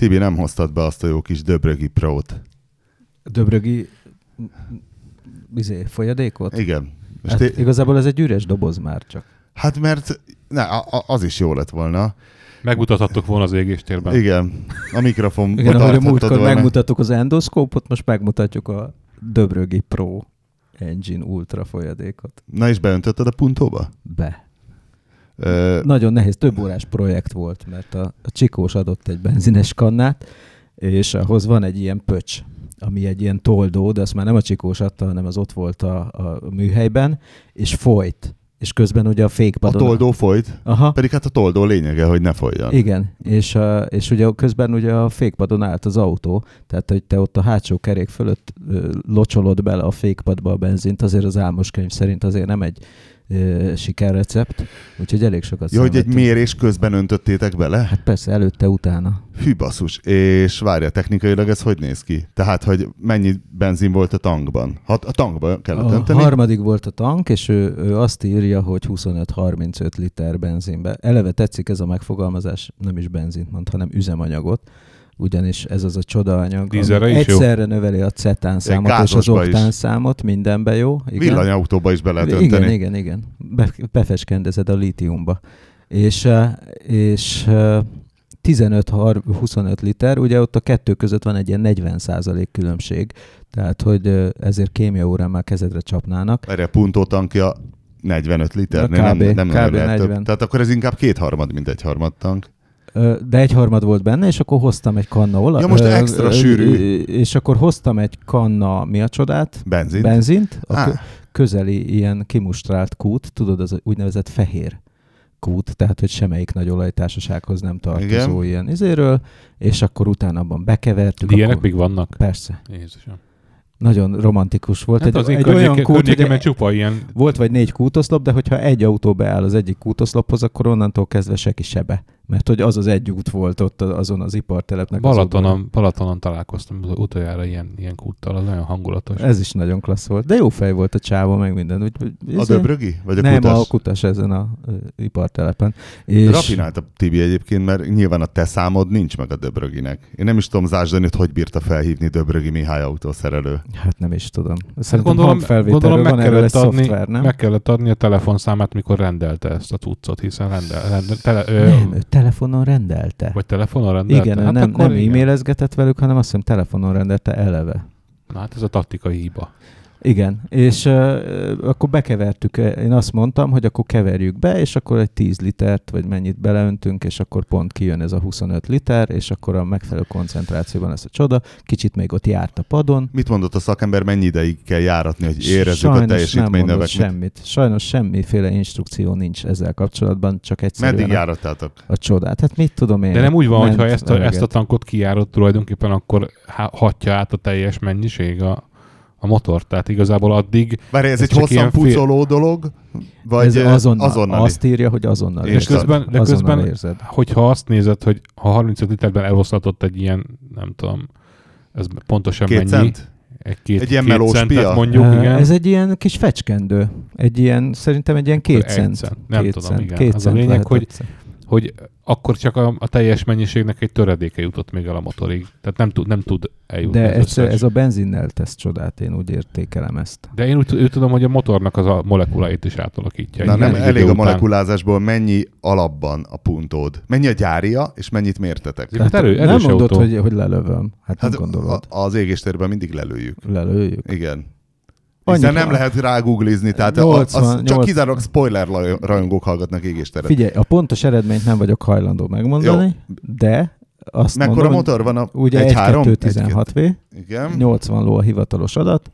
Tibi, nem hoztad be azt a jó kis Döbrögi Pro-t. Döbrögi izé, folyadékot? Igen. Hát té- igazából ez egy üres doboz már csak. hát mert ne, a, a, az is jó lett volna. Megmutathattok volna az égéstérben. Igen, a mikrofon Igen, ahogy a múltkor megmutattuk az endoszkópot, most megmutatjuk a Döbrögi Pro Engine Ultra folyadékot. Na és beöntötted a puntóba? Be. Nagyon nehéz, több órás projekt volt, mert a, a Csikós adott egy benzines kannát, és ahhoz van egy ilyen pöcs, ami egy ilyen toldó, de azt már nem a Csikós adta, hanem az ott volt a, a műhelyben, és folyt. És közben ugye a a fékpadon... toldó folyt, Aha. pedig hát a toldó lényege, hogy ne folyjon. Igen, és, a, és ugye közben ugye a fékpadon állt az autó, tehát hogy te ott a hátsó kerék fölött locsolod bele a fékpadba a benzint, azért az álmos könyv szerint azért nem egy sikerrecept, úgyhogy elég sokat Ja, hogy egy mérés közben öntöttétek bele? Hát persze, előtte, utána. Hű basszus. És várja, technikailag ez hogy néz ki? Tehát, hogy mennyi benzin volt a tankban? Ha a tankban kellett A önteni? harmadik volt a tank, és ő, ő azt írja, hogy 25-35 liter benzinbe. Eleve tetszik ez a megfogalmazás, nem is benzint mond, hanem üzemanyagot, ugyanis ez az a csodaanyag, Dízelre ami is jó? egyszerre növeli a cetán számot és az is. oktán számot, mindenben jó. Igen. Villanyautóba is be lehet igen, önteni. igen, igen. Be, befeskendezed a lítiumba. És, és eh, 15-25 liter, ugye ott a kettő között van egy ilyen 40% különbség, tehát hogy ezért kémiaórán már kezedre csapnának. Erre a puntó tankja 45 liter, Kb. nem, nem, kb. lehet 40. több. Tehát akkor ez inkább kétharmad, mint egy harmad tank. De egy harmad volt benne, és akkor hoztam egy kanna olaj. Ja, most extra ö, sűrű. És akkor hoztam egy kanna, mi a csodát? Benzin. Benzint. A kö- közeli ilyen kimustrált kút, tudod, az úgynevezett fehér kút, tehát hogy semmelyik nagy olajtársasághoz nem tartozó Igen. ilyen izéről, és akkor utána abban bekevertük. Ilyenek akkor... még vannak? Persze. Jézusom. Nagyon romantikus volt. Hát egy, az egy olyan környéken, kút, hogy csupa ilyen volt vagy négy kútoszlop, de hogyha egy autó beáll az egyik kútoszlophoz, akkor onnantól kezdve seki sebe. Mert hogy az az egy út volt ott azon az ipartelepnek. az oldalon. Balatonon, Balatonon találkoztam az utoljára ilyen, ilyen kúttal, az nagyon hangulatos. Ez is nagyon klassz volt. De jó fej volt a csáva, meg minden. Úgy, úgy, a Döbrögi? Vagy a Nem, kutas? a kutas ezen a ö, ipartelepen. És Rafinált a Tibi egyébként, mert nyilván a te számod nincs meg a Döbröginek. Én nem is tudom zásdani, hogy hogy bírta felhívni Döbrögi Mihály autószerelő. Hát nem is tudom. Hát Szerintem gondolom, hangfelvételről gondolom meg, kellett adni, szoftver, nem? meg kellett adni a telefonszámát, mikor rendelte ezt a cuccot, hiszen rendel, rendel, tele, ö, Nem, ő telefonon rendelte. vagy telefonon rendelte? Igen, hát nem, nem igen. e-mailezgetett velük, hanem azt hiszem telefonon rendelte eleve. Na, hát ez a taktikai hiba. Igen, és uh, akkor bekevertük, én azt mondtam, hogy akkor keverjük be, és akkor egy 10 litert, vagy mennyit beleöntünk, és akkor pont kijön ez a 25 liter, és akkor a megfelelő koncentrációban lesz a csoda. Kicsit még ott járt a padon. Mit mondott a szakember, mennyi ideig kell járatni, hogy érezzük Sajnos a nem teljesítmény mondott növekményt? semmit. Sajnos semmiféle instrukció nincs ezzel kapcsolatban, csak egyszerűen Meddig a, járattátok? a csodát. Hát mit tudom én. De nem úgy van, ment hogyha ezt a, eleget. ezt a tankot kijárod tulajdonképpen, akkor há- hatja át a teljes mennyiség a, a motor. Tehát igazából addig Várj, ez, Ez egy hosszan ilyen fél- pucoló dolog? Vagy ez azonnal, azonnali? Azt írja, hogy azonnal. És De érzed. közben, de azonnal közben érzed. hogyha azt nézed, hogy ha 35 literben eloszlatott egy ilyen, nem tudom, ez pontosan Két mennyi, cent? egy, két, Egy ilyen két melós centet pia? mondjuk, Ö, igen. Ez egy ilyen kis fecskendő. Egy ilyen, szerintem egy ilyen két cent. cent. Nem két tudom, cent. igen. Két Az a cent lényeg, lehet hogy- egyszer. Hogy akkor csak a, a teljes mennyiségnek egy töredéke jutott még el a motorig. Tehát nem tud, nem tud eljutni. De egyszer, ez a benzinnel tesz csodát, én úgy értékelem ezt. De én úgy, úgy tudom, hogy a motornak az a molekuláit is átalakítja. Na nem, elég a molekulázásból mennyi alapban a puntód? Mennyi a gyária, és mennyit mértetek? Hát erő- nem mondod, autó. hogy, hogy lelövöm. Hát, Hát nem gondolod. a, az égéstérben mindig lelőjük. Lelőjük. Igen. Annyit Hiszen nem van. lehet rágooglizni, tehát 80, az, az csak 80. kizárólag spoiler rajongók hallgatnak égésteret. Figyelj, a pontos eredményt nem vagyok hajlandó megmondani, de azt Mekkora mondom, motor van a ugye 1.3? 1.2.16V, Igen. 80 ló a hivatalos adat,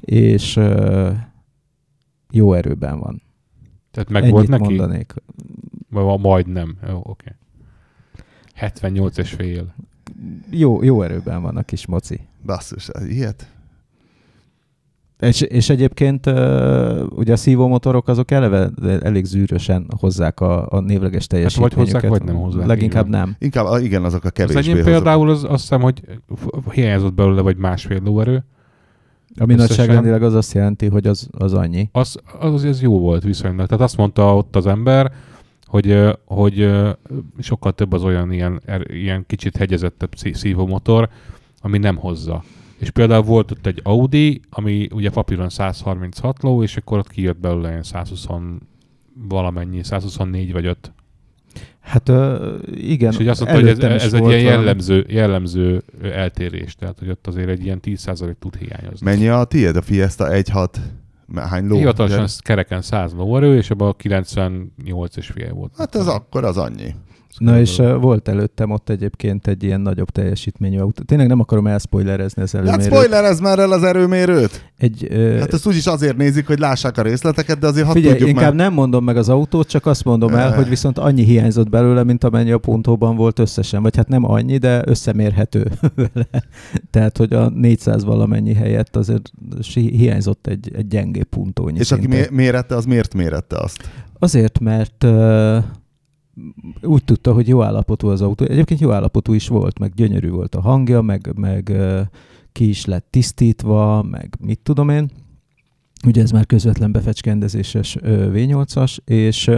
és uh, jó erőben van. Tehát meg Ennyit volt neki? mondanék. Ma- Majdnem. Jó, oké. 78 és fél. Jó, jó erőben van a kis moci. Basszus, ilyet? És, és egyébként ugye a szívómotorok azok eleve elég zűrösen hozzák a, a névleges Hát vagy teljesítményüket. hozzák, vagy nem hozzák, Leginkább igen. nem. Inkább, igen, azok a Az kevésbé enyém hozzá- például az, azt hiszem, hogy hiányzott belőle vagy másfél lóerő. Ami Összesen- nagyságrendileg az azt jelenti, hogy az, az annyi. Az, az, az jó volt viszonylag. Tehát azt mondta ott az ember, hogy, hogy sokkal több az olyan ilyen, er- ilyen kicsit hegyezettebb szí- szívómotor, ami nem hozza. És például volt ott egy Audi, ami ugye papíron 136 ló, és akkor ott kijött belőle ilyen 120 valamennyi, 124 vagy 5. Hát ö, igen, és hogy azt mondta, hogy ez, ez egy ilyen jellemző, jellemző eltérés, tehát hogy ott azért egy ilyen 10% tud hiányozni. Mennyi a tiéd? A Fiesta 1.6? Hány ló? Hivatalosan ez kereken 100 lóerő, és abban 98 és fél volt. Hát ez akkor az annyi. Na és uh, volt előttem ott egyébként egy ilyen nagyobb teljesítményű autó. Tényleg nem akarom elspoilerezni az Hát előmérőt. spoilerezz már el az erőmérőt! Egy, uh, Hát ezt úgyis azért nézik, hogy lássák a részleteket, de azért Figyelj, tudjuk inkább már. nem mondom meg az autót, csak azt mondom el, hogy viszont annyi hiányzott belőle, mint amennyi a pontóban volt összesen. Vagy hát nem annyi, de összemérhető vele. Tehát, hogy a 400 valamennyi helyett azért hiányzott egy, egy gyengé puntónyi És aki szinte. mé- mérette, az miért mérette azt? Azért, mert uh, úgy tudta, hogy jó állapotú az autó. Egyébként jó állapotú is volt, meg gyönyörű volt a hangja, meg, meg ki is lett tisztítva, meg mit tudom én. Ugye ez már közvetlen befecskendezéses uh, V8-as, és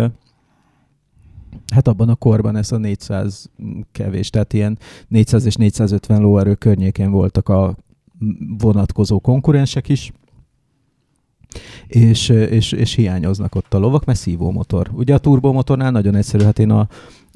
hát abban a korban ez a 400 kevés, tehát ilyen 400 és 450 lóerő környékén voltak a vonatkozó konkurensek is, és, és, és hiányoznak ott a lovak, mert szívómotor. Ugye a turbomotornál nagyon egyszerű, hát én a,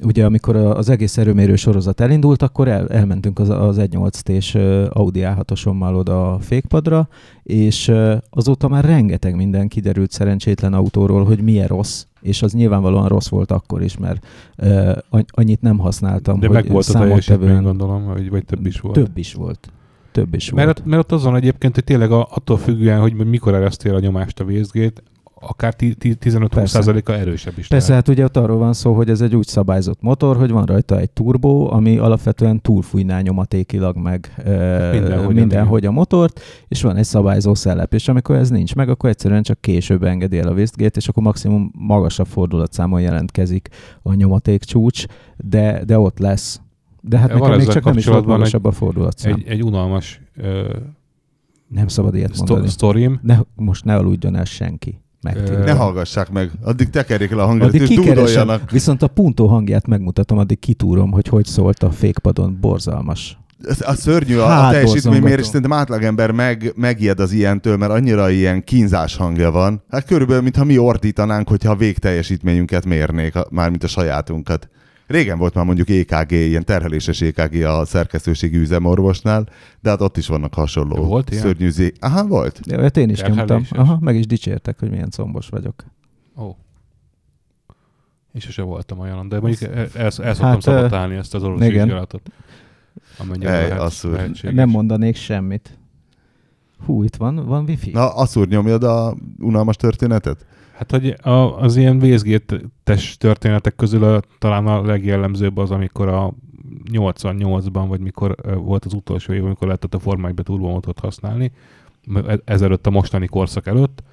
ugye amikor a- az egész erőmérő sorozat elindult, akkor el, elmentünk az, az 1.8-t-és Audi A6-osommal oda a fékpadra, és azóta már rengeteg minden kiderült szerencsétlen autóról, hogy milyen rossz, és az nyilvánvalóan rossz volt akkor is, mert uh, annyit nem használtam, De hogy meg volt a teljesítmény, gondolom, vagy, vagy több is volt. több is volt. Több is Mert, volt. ott, mert ott azon egyébként, hogy tényleg attól függően, hogy mikor eresztél a nyomást a vészgét, akár ti- ti- 15-20%-a erősebb is Persze, hát ugye ott arról van szó, hogy ez egy úgy szabályzott motor, hogy van rajta egy turbó, ami alapvetően túlfújná nyomatékilag meg Mindenhogyan, mindenhogy, mindenhogy a motort, és van egy szabályzó szellep, és amikor ez nincs meg, akkor egyszerűen csak később engedi el a Westgate, és akkor maximum magasabb fordulatszámon jelentkezik a nyomaték csúcs, de, de ott lesz. De hát nekem még csak nem is volt magasabb a fordulatszám. egy, egy unalmas ö, Nem szabad ilyet szto- mondani. sztorim. Ne, most ne aludjon el senki. Megtiltva. Ne hallgassák meg, addig tekerjék le a hangot, Addig és dúdoljanak. viszont a puntó hangját megmutatom, addig kitúrom, hogy hogy szólt a fékpadon. Borzalmas. A szörnyű a, Hát, a teljesítménymérés, borzongató. szerintem átlagember meg, megijed az ilyentől, mert annyira ilyen kínzás hangja van. Hát körülbelül, mintha mi ordítanánk, hogyha a végteljesítményünket mérnék, mármint a sajátunkat. Régen volt már mondjuk EKG, ilyen terheléses EKG a szerkesztőségi üzemorvosnál, de hát ott is vannak hasonló Volt ilyen? szörnyű zé... Aha, volt. De olyat én is nyomtam. Terheléses? Aha, meg is dicsértek, hogy milyen combos vagyok. Ó. Én sose voltam olyan, de mondjuk el, el, el szoktam Hát, hát, szabotálni ezt az orvosi igen. vizsgálatot. Amennyire Ej, lehet, asszúr. lehetséges. Nem mondanék semmit. Hú, itt van, van wifi? Na, asszúr nyomjad a unalmas történetet? Hát, hogy a, az ilyen vészgétes történetek közül a, talán a legjellemzőbb az, amikor a 88-ban, vagy mikor volt az utolsó év, amikor lehetett a Forma 1 turbomotort használni, e- ezelőtt a mostani korszak előtt,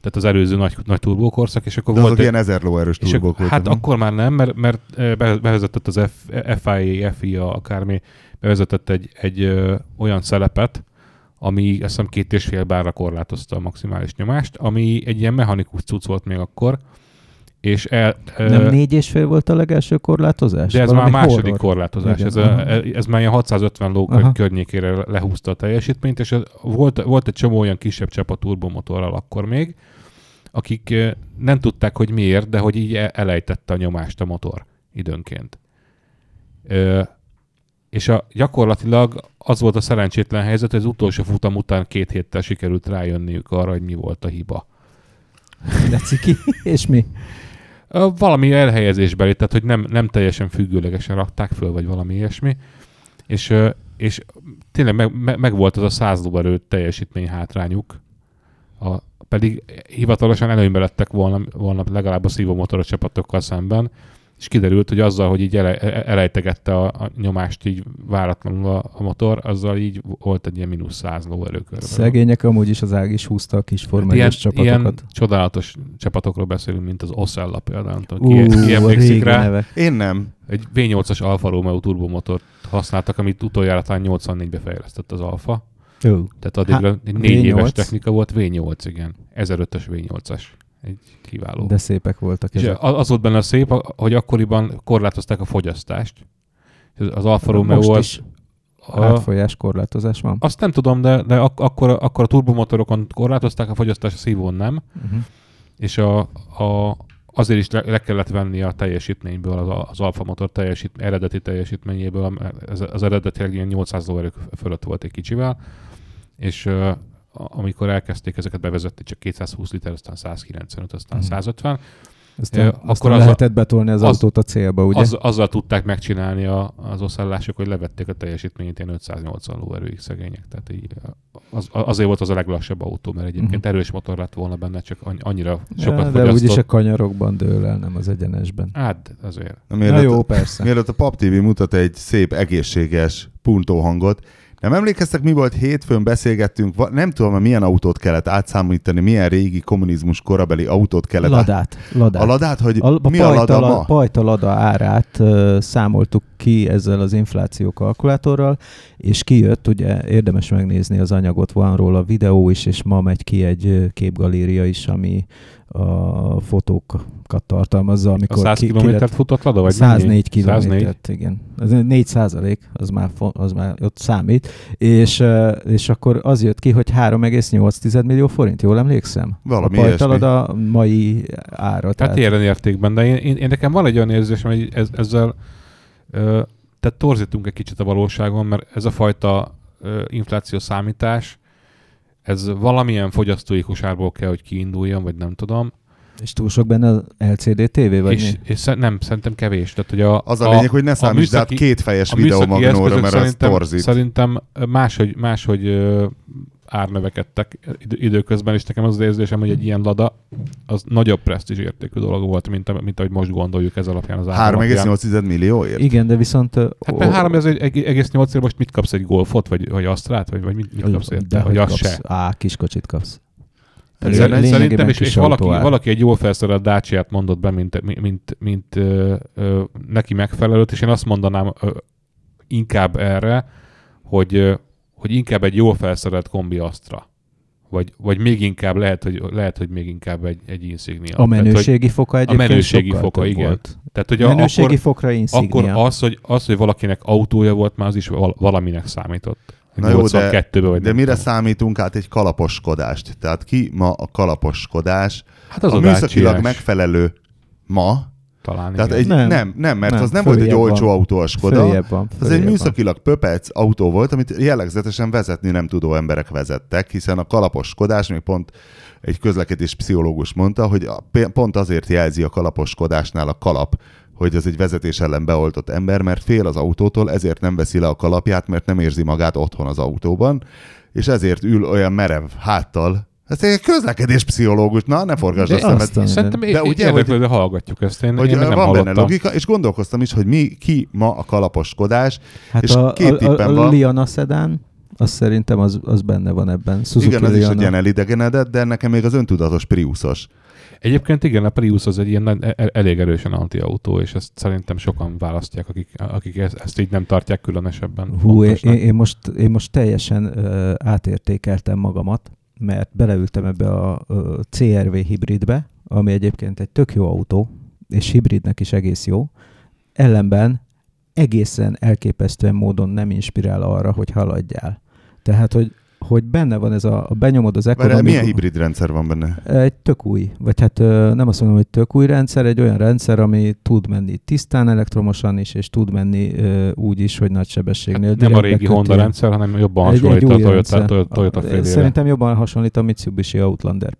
tehát az előző nagy, nagy turbókorszak, és akkor De volt azok egy, ilyen ezer lóerős turbók hát voltak. akkor már nem, mert, mert bevezetett az F, FIA, FIA, akármi, bevezetett egy, egy ö, olyan szelepet, ami azt hiszem két és fél bárra korlátozta a maximális nyomást, ami egy ilyen mechanikus cucc volt még akkor, és el, ö, Nem négy és fél volt a legelső korlátozás? de ez már a Valami második horror. korlátozás. Igen, Ez, aha. a, ez már ilyen 650 ló Aha. környékére lehúzta a teljesítményt, és volt, volt egy csomó olyan kisebb csapat turbomotorral akkor még, akik nem tudták, hogy miért, de hogy így e- elejtette a nyomást a motor időnként. Ö, és a, gyakorlatilag az volt a szerencsétlen helyzet, hogy az utolsó futam után két héttel sikerült rájönniük arra, hogy mi volt a hiba. De ciki. És mi? Valami elhelyezésbeli, tehát hogy nem, nem teljesen függőlegesen rakták föl, vagy valami ilyesmi, és, és tényleg meg, meg, meg volt az a 100 lóerő teljesítmény hátrányuk, a, pedig hivatalosan előnybe lettek volna, volna legalább a szívómotoros csapatokkal szemben, és kiderült, hogy azzal, hogy így ele, e- elejtegette a, a nyomást így váratlanul a, a motor, azzal így volt egy ilyen mínusz 100 lóerő körülbelül. Szegények amúgy is az ág is húzta a kis ilyen, 1 ilyen csapatokat. csodálatos csapatokról beszélünk, mint az Osella például. Nem tudom, Ú, ki, ki emlékszik rá? nevek. Én nem. Egy V8-as Alfa Romeo turbomotort használtak, amit utoljára talán 84-be fejlesztett az Alfa. Ó. Tehát addigra Há, négy V8. éves technika volt, V8, igen. 1005-ös V8-as. Egy kiváló. De szépek voltak És ezek. az az volt benne a szép, hogy akkoriban korlátozták a fogyasztást. Az Alfa Romeo az... is A, átfolyás korlátozás van. azt nem tudom, de, de ak- akkor, akkor a turbomotorokon korlátozták a fogyasztást, a szívón nem. Uh-huh. és a, a, azért is le, le kellett venni a teljesítményből, az, az Alfa motor teljesít, eredeti teljesítményéből, ez, az eredetileg ilyen 800 lóerők fölött volt egy kicsivel, és amikor elkezdték ezeket bevezetni, csak 220 liter, aztán 195, aztán Mhm. 150, Aztán, aztán akkor az az a- lehetett betolni az, az- autót a célba, ugye? az, azzal tudták megcsinálni a, az oszállások, hogy levették a teljesítményét ilyen 580 lóerőig szegények. Tehát így, az, azért volt az a leglassabb autó, mert egyébként Mhm. erős motor lett volna benne, csak annyi- annyira sokat Ja, de fogyasztott. úgyis a kanyarokban dől el, nem az egyenesben. Hát azért. Na, Na mielőtt, jó, persze. mielőtt a Pap TV mutat egy szép, egészséges puntó hangot, nem emlékeztek, mi volt hétfőn beszélgettünk, nem tudom, hogy milyen autót kellett átszámítani, milyen régi kommunizmus korabeli autót kellett át... Ladát. Ladát. A ladát, hogy A, a mi a lada pajta, ma? pajta lada árát uh, számoltuk ki ezzel az infláció kalkulátorral, és kijött, ugye érdemes megnézni az anyagot, van róla videó is, és ma megy ki egy ö, képgaléria is, ami a fotókat tartalmazza, A amikor 100 ki, ki kilométert futott lada, vagy 104 mennyi? kilométert, igen. Ez 4 százalék, az már, az már ott számít. És, és akkor az jött ki, hogy 3,8 millió forint, jól emlékszem? Valami a pajtalad a mai ára. Tehát ilyen értékben, de én, én, én, nekem van egy olyan érzésem, hogy ez, ezzel ö, tehát torzítunk egy kicsit a valóságon, mert ez a fajta ö, infláció számítás, ez valamilyen fogyasztói kosárból kell, hogy kiinduljon, vagy nem tudom. És túl sok benne az LCD TV, vagy és, mi? és nem, szerintem kevés. Tehát, hogy a, Az a lényeg, hogy ne számítsd át kétfejes a videomagnóra, mert az szerintem, torzít. Szerintem máshogy, máshogy árnövekedtek idő, időközben, és nekem az az érzésem, hogy egy ilyen lada az nagyobb presztízs értékű dolog volt, mint, a- mint ahogy most gondoljuk ez alapján az ár alapján. 3,8 millióért? Igen, de viszont... Hát ó, mert 3 ez egy egy- egész 8 most mit kapsz egy golfot, vagy, vagy asztrát, vagy, vagy mit, mit kapsz érte? de Vagy hogy azt kapsz, se. Á, kiskocsit kapsz. Ez Lényegében Szerintem, és, és valaki, autóár. valaki egy jól felszerelt Dacia-t mondott be, mint, mint, mint, mint ö, ö, neki megfelelőt, és én azt mondanám ö, inkább erre, hogy, hogy inkább egy jól felszerelt kombi Astra. Vagy, vagy még inkább lehet, hogy, lehet, hogy még inkább egy, egy Insignia. A Tehát, menőségi foka egyébként menőségi sokkal foka, igen. Volt. hogy, tehát, hogy a, Menőségi akkor, fokra Insignia. akkor az, hogy, az, hogy valakinek autója volt, már az is val- valaminek számított. Na jó, de- 82-ben, vagy De mire tudom. számítunk át egy kalaposkodást? Tehát ki ma a kalaposkodás? Hát az a a, műszakilag megfelelő ma, talán tehát igen. egy, Nem. nem, nem, mert Nem, az nem volt egy följebb olcsó van. autó a Skoda, Följebb van. az egy följebb műszakilag pöpec autó volt, amit jellegzetesen vezetni nem tudó emberek vezettek, hiszen a kalaposkodás, még pont egy közlekedés pszichológus mondta, hogy a, pont azért jelzi a kalaposkodásnál a kalap, hogy ez egy vezetés ellen beoltott ember, mert fél az autótól, ezért nem veszi le a kalapját, mert nem érzi magát otthon az autóban, és ezért ül olyan merev háttal. Ez egy közlekedés pszichológus, na ne forgasd a szemed. azt a- Szerintem De ugye, ugye, érdeklődve hallgatjuk ezt. Én, Hogy én még van nem benne hallottam. logika, és gondolkoztam is, hogy mi, ki ma a kalaposkodás, Hát és a, két a, tippem a, a van. Liana Sedan, azt szerintem az, az benne van ebben. Suzuki Igen, az is Liana. egy ilyen elidegenedett, de nekem még az öntudatos Priusos. Egyébként igen, a Prius az egy ilyen nagy- e- elég erősen antiautó, és ezt szerintem sokan választják, akik, akik ezt, így nem tartják különösebben Hú, én, én, most, én most teljesen ö, átértékeltem magamat, mert beleültem ebbe a CRV hibridbe, ami egyébként egy tök jó autó, és hibridnek is egész jó. Ellenben egészen elképesztően módon nem inspirál arra, hogy haladjál. Tehát, hogy, hogy benne van ez a, a benyomod az Várjál, economy... milyen hibrid rendszer van benne? Egy tök új, vagy hát nem azt mondom, hogy tök új rendszer, egy olyan rendszer, ami tud menni tisztán elektromosan is, és tud menni úgy is, hogy nagy sebességnél. Hát nem a régi beköti Honda rendszer, hanem jobban egy, egy hasonlít a Toyota, rendszer. Toyota, Toyota félére. Szerintem jobban hasonlít a Mitsubishi Outlander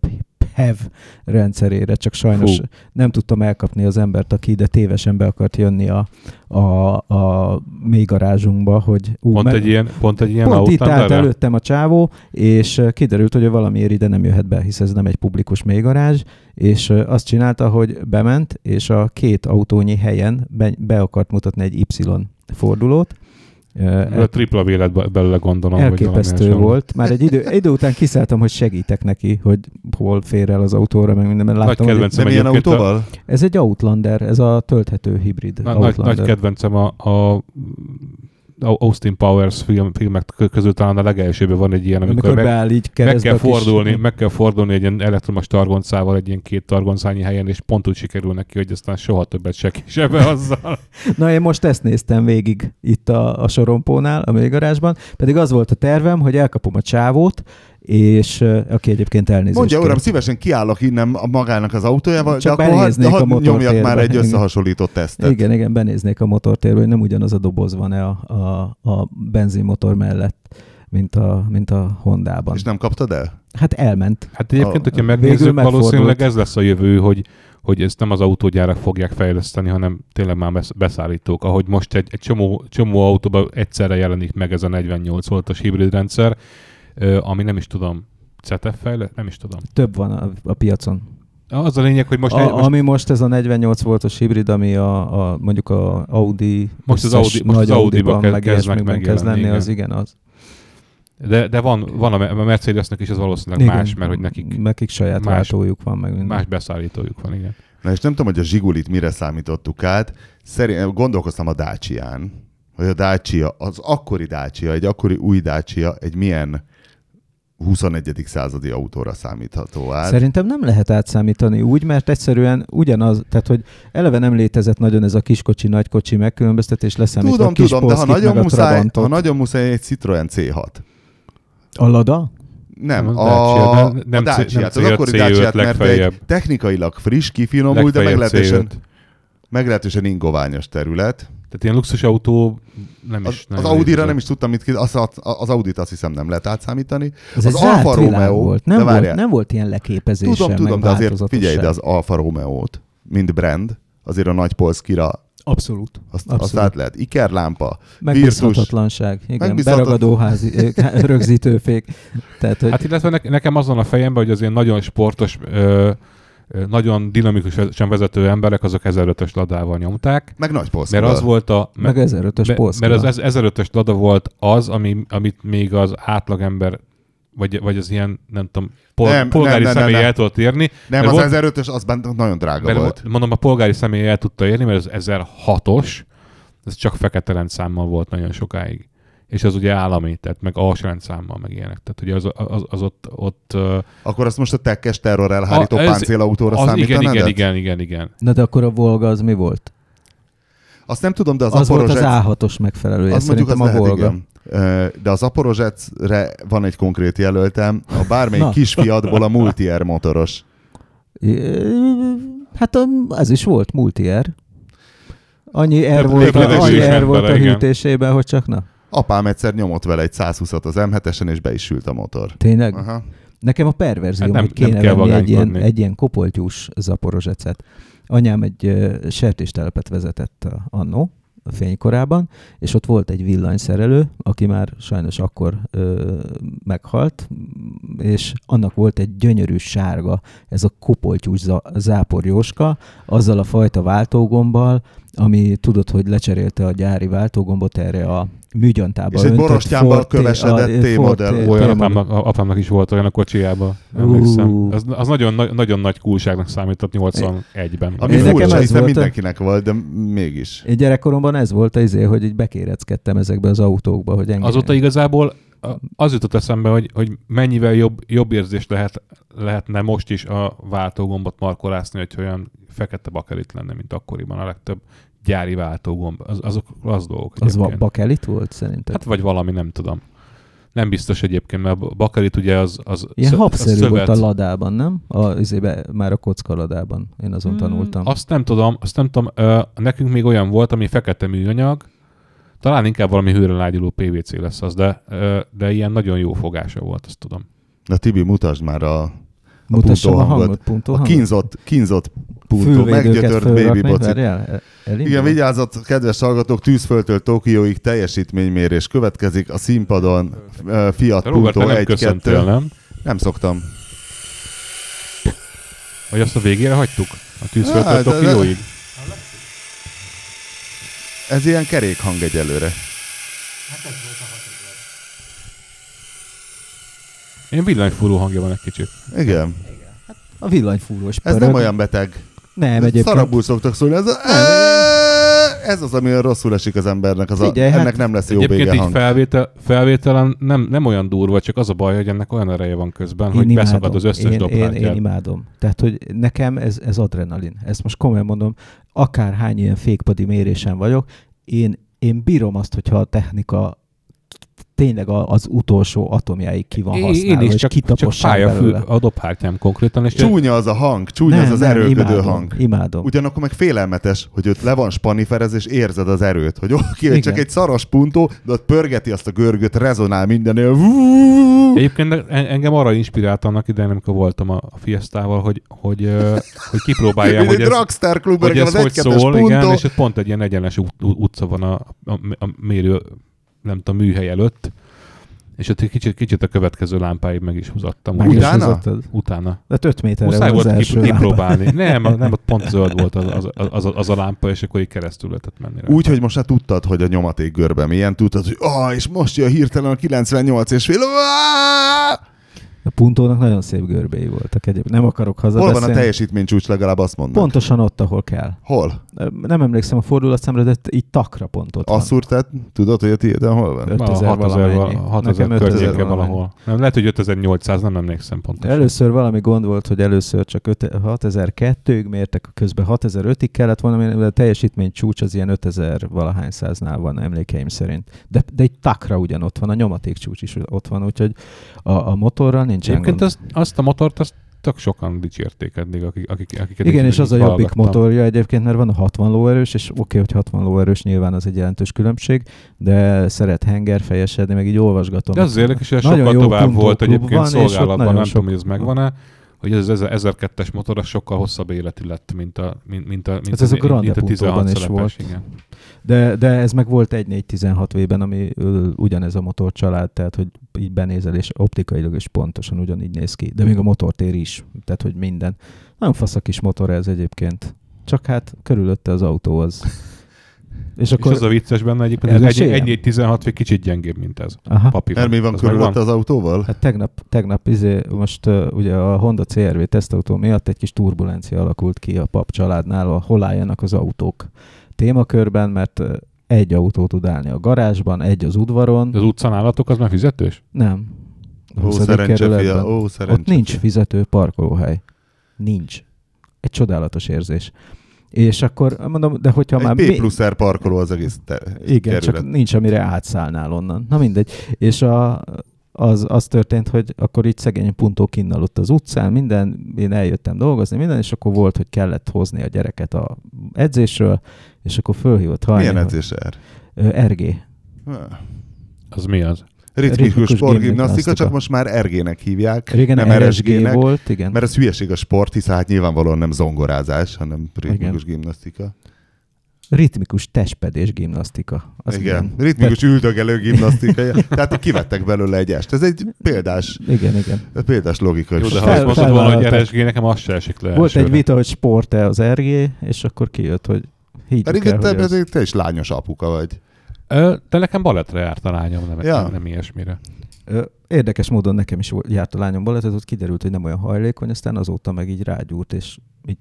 PHEV rendszerére, csak sajnos Fú. nem tudtam elkapni az embert, aki ide tévesen be akart jönni a, a, a mély garázsunkba, hogy ú, Pont egy ilyen, pont egy ilyen Pont itt állt előttem a csávó, és kiderült, hogy valamiért ide nem jöhet be, hisz ez nem egy publikus mélygarázs, és ö, azt csinálta, hogy bement, és a két autónyi helyen be, be akart mutatni egy Y fordulót. A tripla vélet be- belőle gondolom. Elképesztő hasonló. volt. Már egy idő, idő után kiszálltam, hogy segítek neki, hogy hol fér el az autóra, meg minden, mert Nagy láttam, hogy kedvencem De milyen egyébként a- autóval? ez egy Outlander, ez a tölthető hibrid Na, nagy, nagy kedvencem a, a Austin Powers film, filmek közül talán a legelsőben van egy ilyen, amikor, Amikor meg, beáll így meg kell fordulni, meg kell fordulni egy ilyen elektromos targoncával egy ilyen két targoncányi helyen, és pont úgy sikerül neki, hogy aztán soha többet se kisebbe azzal. Na én most ezt néztem végig itt a, a sorompónál, a mélygarázsban, pedig az volt a tervem, hogy elkapom a csávót, és aki egyébként elnézést Mondja, kér. uram, szívesen kiállok innen a magának az autójával, Csak de akkor hadd benéznék a nyomjak már egy igen. összehasonlított tesztet. Igen, igen, benéznék a motortérbe, hogy nem ugyanaz a doboz van-e a, a, a benzinmotor mellett, mint a, mint a Hondában. És nem kaptad el? Hát elment. Hát egyébként, A- hogyha megnézzük, valószínűleg ez lesz a jövő, hogy hogy ezt nem az autógyárak fogják fejleszteni, hanem tényleg már besz- beszállítók. Ahogy most egy, egy csomó, csomó autóban egyszerre jelenik meg ez a 48 voltos hibrid rendszer, ami nem is tudom, CETEF fejlesztett? Nem is tudom. Több van a, a piacon. Az a lényeg, hogy most, Most egy, a, most, ami most ez a 48 voltos hibrid, ami a, a mondjuk a Audi, Most az Audi- most az Audiban, kezd- meg kezd meg kezd lenni, az igen. igen, az. de, de van, van a Me- a Mercedesnek is ez valószínűleg Igen. más, mert hogy nekik Nekik saját más- váltójuk van, meg minden. más beszállítójuk van, igen. Na és nem tudom, hogy a Zsigulit mire számítottuk át. Szerint, gondolkoztam a Dacia-n, hogy a Dacia, az akkori Dacia, egy akkori új Dacia, egy milyen 21. századi autóra számítható át. Szerintem nem lehet átszámítani úgy, mert egyszerűen ugyanaz, tehát hogy eleve nem létezett nagyon ez a kiskocsi, nagykocsi megkülönböztetés leszámítva Tudom, a kis tudom, de ha nagyon, a muszáj, ha nagyon muszáj egy Citroen C6. A Lada? Nem, Nem, a, Dacia, a, nem- a Dacia-t, nem az C5, akkori C5 Dacia-t, mert egy technikailag friss, kifinomult, de meglehetősen, C5. meglehetősen ingoványos terület. Tehát ilyen luxusautó nem Az, is. az nagyon Audira nem is tudtam, mit ki, az, az Audit azt hiszem nem lehet átszámítani. Ez Az Alfa Romeo, volt. de Nem, volt, várjál. nem volt ilyen leképezése, Tudom, tudom, de azért figyelj, de az Alfa Romeo-t, mint brand, azért a nagy polszkira Abszolút. azt, Abszolút. azt át lehet. Ikerlámpa, Megbízhatatlanság. Igen, Megbízhatat- beragadóházi ö, rögzítőfék. Tehát, hogy Hát illetve ne, nekem az van a fejemben, hogy az ilyen nagyon sportos, ö, nagyon dinamikusan vezető emberek, azok 1005-ös ladával nyomták, meg nagy polszkival. mert az volt a... meg 1005-ös be- Polska. Mert az 1005-ös lada volt az, ami, amit még az átlagember vagy, vagy az ilyen, nem tudom, pol, Nem, nem, polgári nem, nem, személy nem, el tudott érni. Nem, mert az volt- 1005-ös, az nagyon drága Mert volt. mondom, a polgári személy el tudta érni, mert az 1006-os, ez csak fekete rendszámmal volt nagyon sokáig. És az ugye állami, tehát meg alsó rendszámmal, meg ilyenek. Tehát ugye az, az, az ott, ott Akkor azt most a tekkes terror elhárító A- ez- páncélautóra az igen, igen, igen, igen, igen. Na de akkor a Volga az mi volt? Azt nem tudom, de az, Az, az volt az Aporozsec- A6-os megfelelője, az mondjuk az a lehet, Volga. igen. De az Aporozsecre van egy konkrét jelöltem, a bármelyik kisfiatból a Multier motoros. Hát ez is volt, multi-air. Annyi R volt, annyi R volt a hűtésében, hogy csak na. Apám egyszer nyomott vele egy 120-at az M7-esen, és be is sült a motor. Tényleg? Aha. Nekem a perverzió, Hát nem- hogy kéne nem kell venni egy ilyen, egy ilyen kopoltyús zaporozsecet. Anyám egy uh, sertéstelepet vezetett uh, annó, a fénykorában, és ott volt egy villanyszerelő, aki már sajnos akkor ö, meghalt, és annak volt egy gyönyörű sárga, ez a kopoltyús záporjóska, azzal a fajta váltógombbal, ami tudod, hogy lecserélte a gyári váltógombot erre a műgyantába És egy borostyánban kövesedett T-modell. Olyan apámnak, a- apámnak is volt olyan a kocsiába. Ú. Emlékszem. Az, az nagyon, nagy- nagyon nagy kulságnak számított 81-ben. Ami Én furcsa, ez hiszen volt a- mindenkinek volt, de mégis. Én gyerekkoromban ez volt az izé, hogy így bekéreckedtem ezekbe az autókba, hogy engem... Azóta igazából az jutott eszembe, hogy, hogy mennyivel jobb, jobb érzés lehet, lehetne most is a váltógombot markolászni, hogy olyan fekete bakelit lenne, mint akkoriban a legtöbb gyári váltógomb. Az, azok az dolgok Az va- bakelit volt szerintem? Hát vagy valami, nem tudom. Nem biztos egyébként, mert a bakelit ugye az, az Ilyen szö- habszerű az volt a ladában, nem? A, izébe, már a kocka ladában. Én azon tanultam. Azt nem tudom, azt nem tudom, ö, nekünk még olyan volt, ami fekete műanyag, talán inkább valami hőre lágyuló PVC lesz az, de, ö, de ilyen nagyon jó fogása volt, azt tudom. Na Tibi, mutasd már a, Mutassam a hangot, a hangot. kínzott, kínzott puntó, meggyötört baby fölrakni, boci. várjál, el- elindul? Igen, vigyázat, kedves hallgatók, tűzföldtől Tokióig teljesítménymérés következik. A színpadon Fiat Punto nem köszöntél, 1-2. nem? Nem szoktam. Vagy azt a végére hagytuk? A tűzföldtől Hát, de- Tokióig? Ez ilyen kerékhang egyelőre. Én villanyfúró hangja van egy kicsit. Igen. A villanyfúrós Ez pörög. nem olyan beteg. Nem, egyébként. Szarabul szoktak szólni. Ez a... ez az, ami rosszul esik az embernek, az a, Figyelj, hát ennek nem lesz jó Egyébként vége hang. felvétel, felvételen nem, nem olyan durva, csak az a baj, hogy ennek olyan ereje van közben, Én hogy imádom. beszakad az összes én, én, én imádom. Tehát, hogy nekem ez, ez adrenalin. Ezt most komolyan mondom, akárhány ilyen fékpadi mérésen vagyok, én, én bírom azt, hogyha a technika tényleg az utolsó atomjáig ki van használva, én is és csak, csak kitapossák fű, belőle. a dobhártyám konkrétan, és Csúnya az a hang, csúnya az az erőlködő imádom, hang. Imádom. Ugyanakkor meg félelmetes, hogy ott le van spaniferez, és érzed az erőt, hogy oké, okay, Igen. csak egy szaros puntó, de ott pörgeti azt a görgöt, rezonál mindennél. Egyébként en- engem arra inspirált annak idején, amikor voltam a Fiestával, hogy, hogy, hogy kipróbáljam, hogy ez, Rockstar klub, hogy ez az hogy szól, puntó. igen, és ott pont egy ilyen egyenes ut- ut- utca van a, a, a mérő, nem tudom, műhely előtt, és ott egy kicsit, kicsit a következő lámpáig meg is húzattam. Meg Úgy- is Utána? Utána. De 5 méterre Muszáj volt első kipróbálni. Nem, nem, ott pont zöld volt az, az, az, az, az a lámpa, és akkor így keresztül lehetett menni. rá. Úgy, hogy most már tudtad, hogy a nyomaték görbe milyen, tudtad, hogy ah, és most jön hirtelen a 98 és fél. A puntónak nagyon szép görbéi voltak egyébként. Nem akarok Hol van a hazabeszélni. teljesítménycsúcs, legalább azt mondod? Pontosan ott, ahol kell. Hol? Nem emlékszem a fordulatszámra, de így takra pont ott van. Asszúr, tehát tudod, hogy a tiéden hol van? Öt- A 5000 6000 valamennyi. val- 6000 Nekem 5000 környéke valahol. Nem, lehet, hogy 5800, nem emlékszem pontosan. Először valami gond volt, hogy először csak 6002-ig mértek, közben 6005-ig kellett volna de a teljesítmény csúcs az ilyen 5000 valahány száznál van emlékeim szerint. De, de egy takra ugyanott van, a nyomaték csúcs is ott van, úgyhogy a, a motorral nincsen Egyébként gond. azt, azt a motort, azt tök sokan dicsérték eddig, akik, akik, akiket Igen, és az a jobbik motorja egyébként, mert van a 60 lóerős, és oké, okay, hogy 60 lóerős nyilván az egy jelentős különbség, de szeret hengerfejesedni, meg így olvasgatom. De az az érdekes, hogy sokkal jó tovább volt egyébként van, szolgálatban, nem sok- tudom, hogy ez megvan-e, hogy ez az 1002-es motor az sokkal hosszabb életű lett, mint a, mint, mint a, mint Hát ez a Grande mint a Puntóban 16 is volt. Igen. De, de ez meg volt egy 416 V-ben, ami ugyanez a motor család, tehát hogy így benézel, és optikailag is pontosan ugyanígy néz ki. De még a motortér is, tehát hogy minden. Nagyon fasz a kis motor ez egyébként. Csak hát körülötte az autó az. És Akkor és az a vicces benne egyébként, hogy egy, Elmeséljem? egy 16 vagy kicsit gyengébb, mint ez. Aha. Papíron. Mert mi van Az körülött megvan? az autóval? Hát tegnap, tegnap izé, most uh, ugye a Honda CRV tesztautó miatt egy kis turbulencia alakult ki a pap családnál, a hol álljanak az autók témakörben, mert egy autó tud állni a garázsban, egy az udvaron. De az utcán állatok az már fizetős? Nem. A Ó, 20. szerencse, fia, ó, szerencse. Ott nincs fizető parkolóhely. Nincs. Egy csodálatos érzés. És akkor mondom, de hogyha Egy már... P plusz R parkoló az egész te- Igen, kerület. csak nincs, amire átszállnál onnan. Na mindegy. És a, az, az történt, hogy akkor így szegény puntó ott az utcán, minden, én eljöttem dolgozni, minden, és akkor volt, hogy kellett hozni a gyereket a edzésről, és akkor fölhívott hajni. Milyen edzés R? Ö, RG. Az mi az? Ritmikus sportgimnasztika, gimnasztika. csak most már RG-nek hívják. Régen nem RSG RSG-nek, volt, igen. Mert ez hülyeség a sport, hiszen hát nyilvánvalóan nem zongorázás, hanem ritmikus gimnasztika. Ritmikus testpedés gimnasztika. Az Igen, milyen? ritmikus üldögelő gimnasztika. Tehát kivettek belőle egy est. Ez egy példás, Igen, igen. példás logika. Jó, de ha azt mondod volna, hogy felvállalták. RSG, nekem az se esik le Volt egy elsőre. vita, hogy sport-e az RG, és akkor kijött, hogy higgyük Pedig el, te, hogy az... te, te is lányos apuka vagy. Ö, De nekem balettre járt a lányom, nem, Ja. nem, nem ilyesmire. Ö, Érdekes módon nekem is volt- járt a lányom balettet, ott kiderült, hogy nem olyan hajlékony, aztán azóta meg így rágyúrt, és így,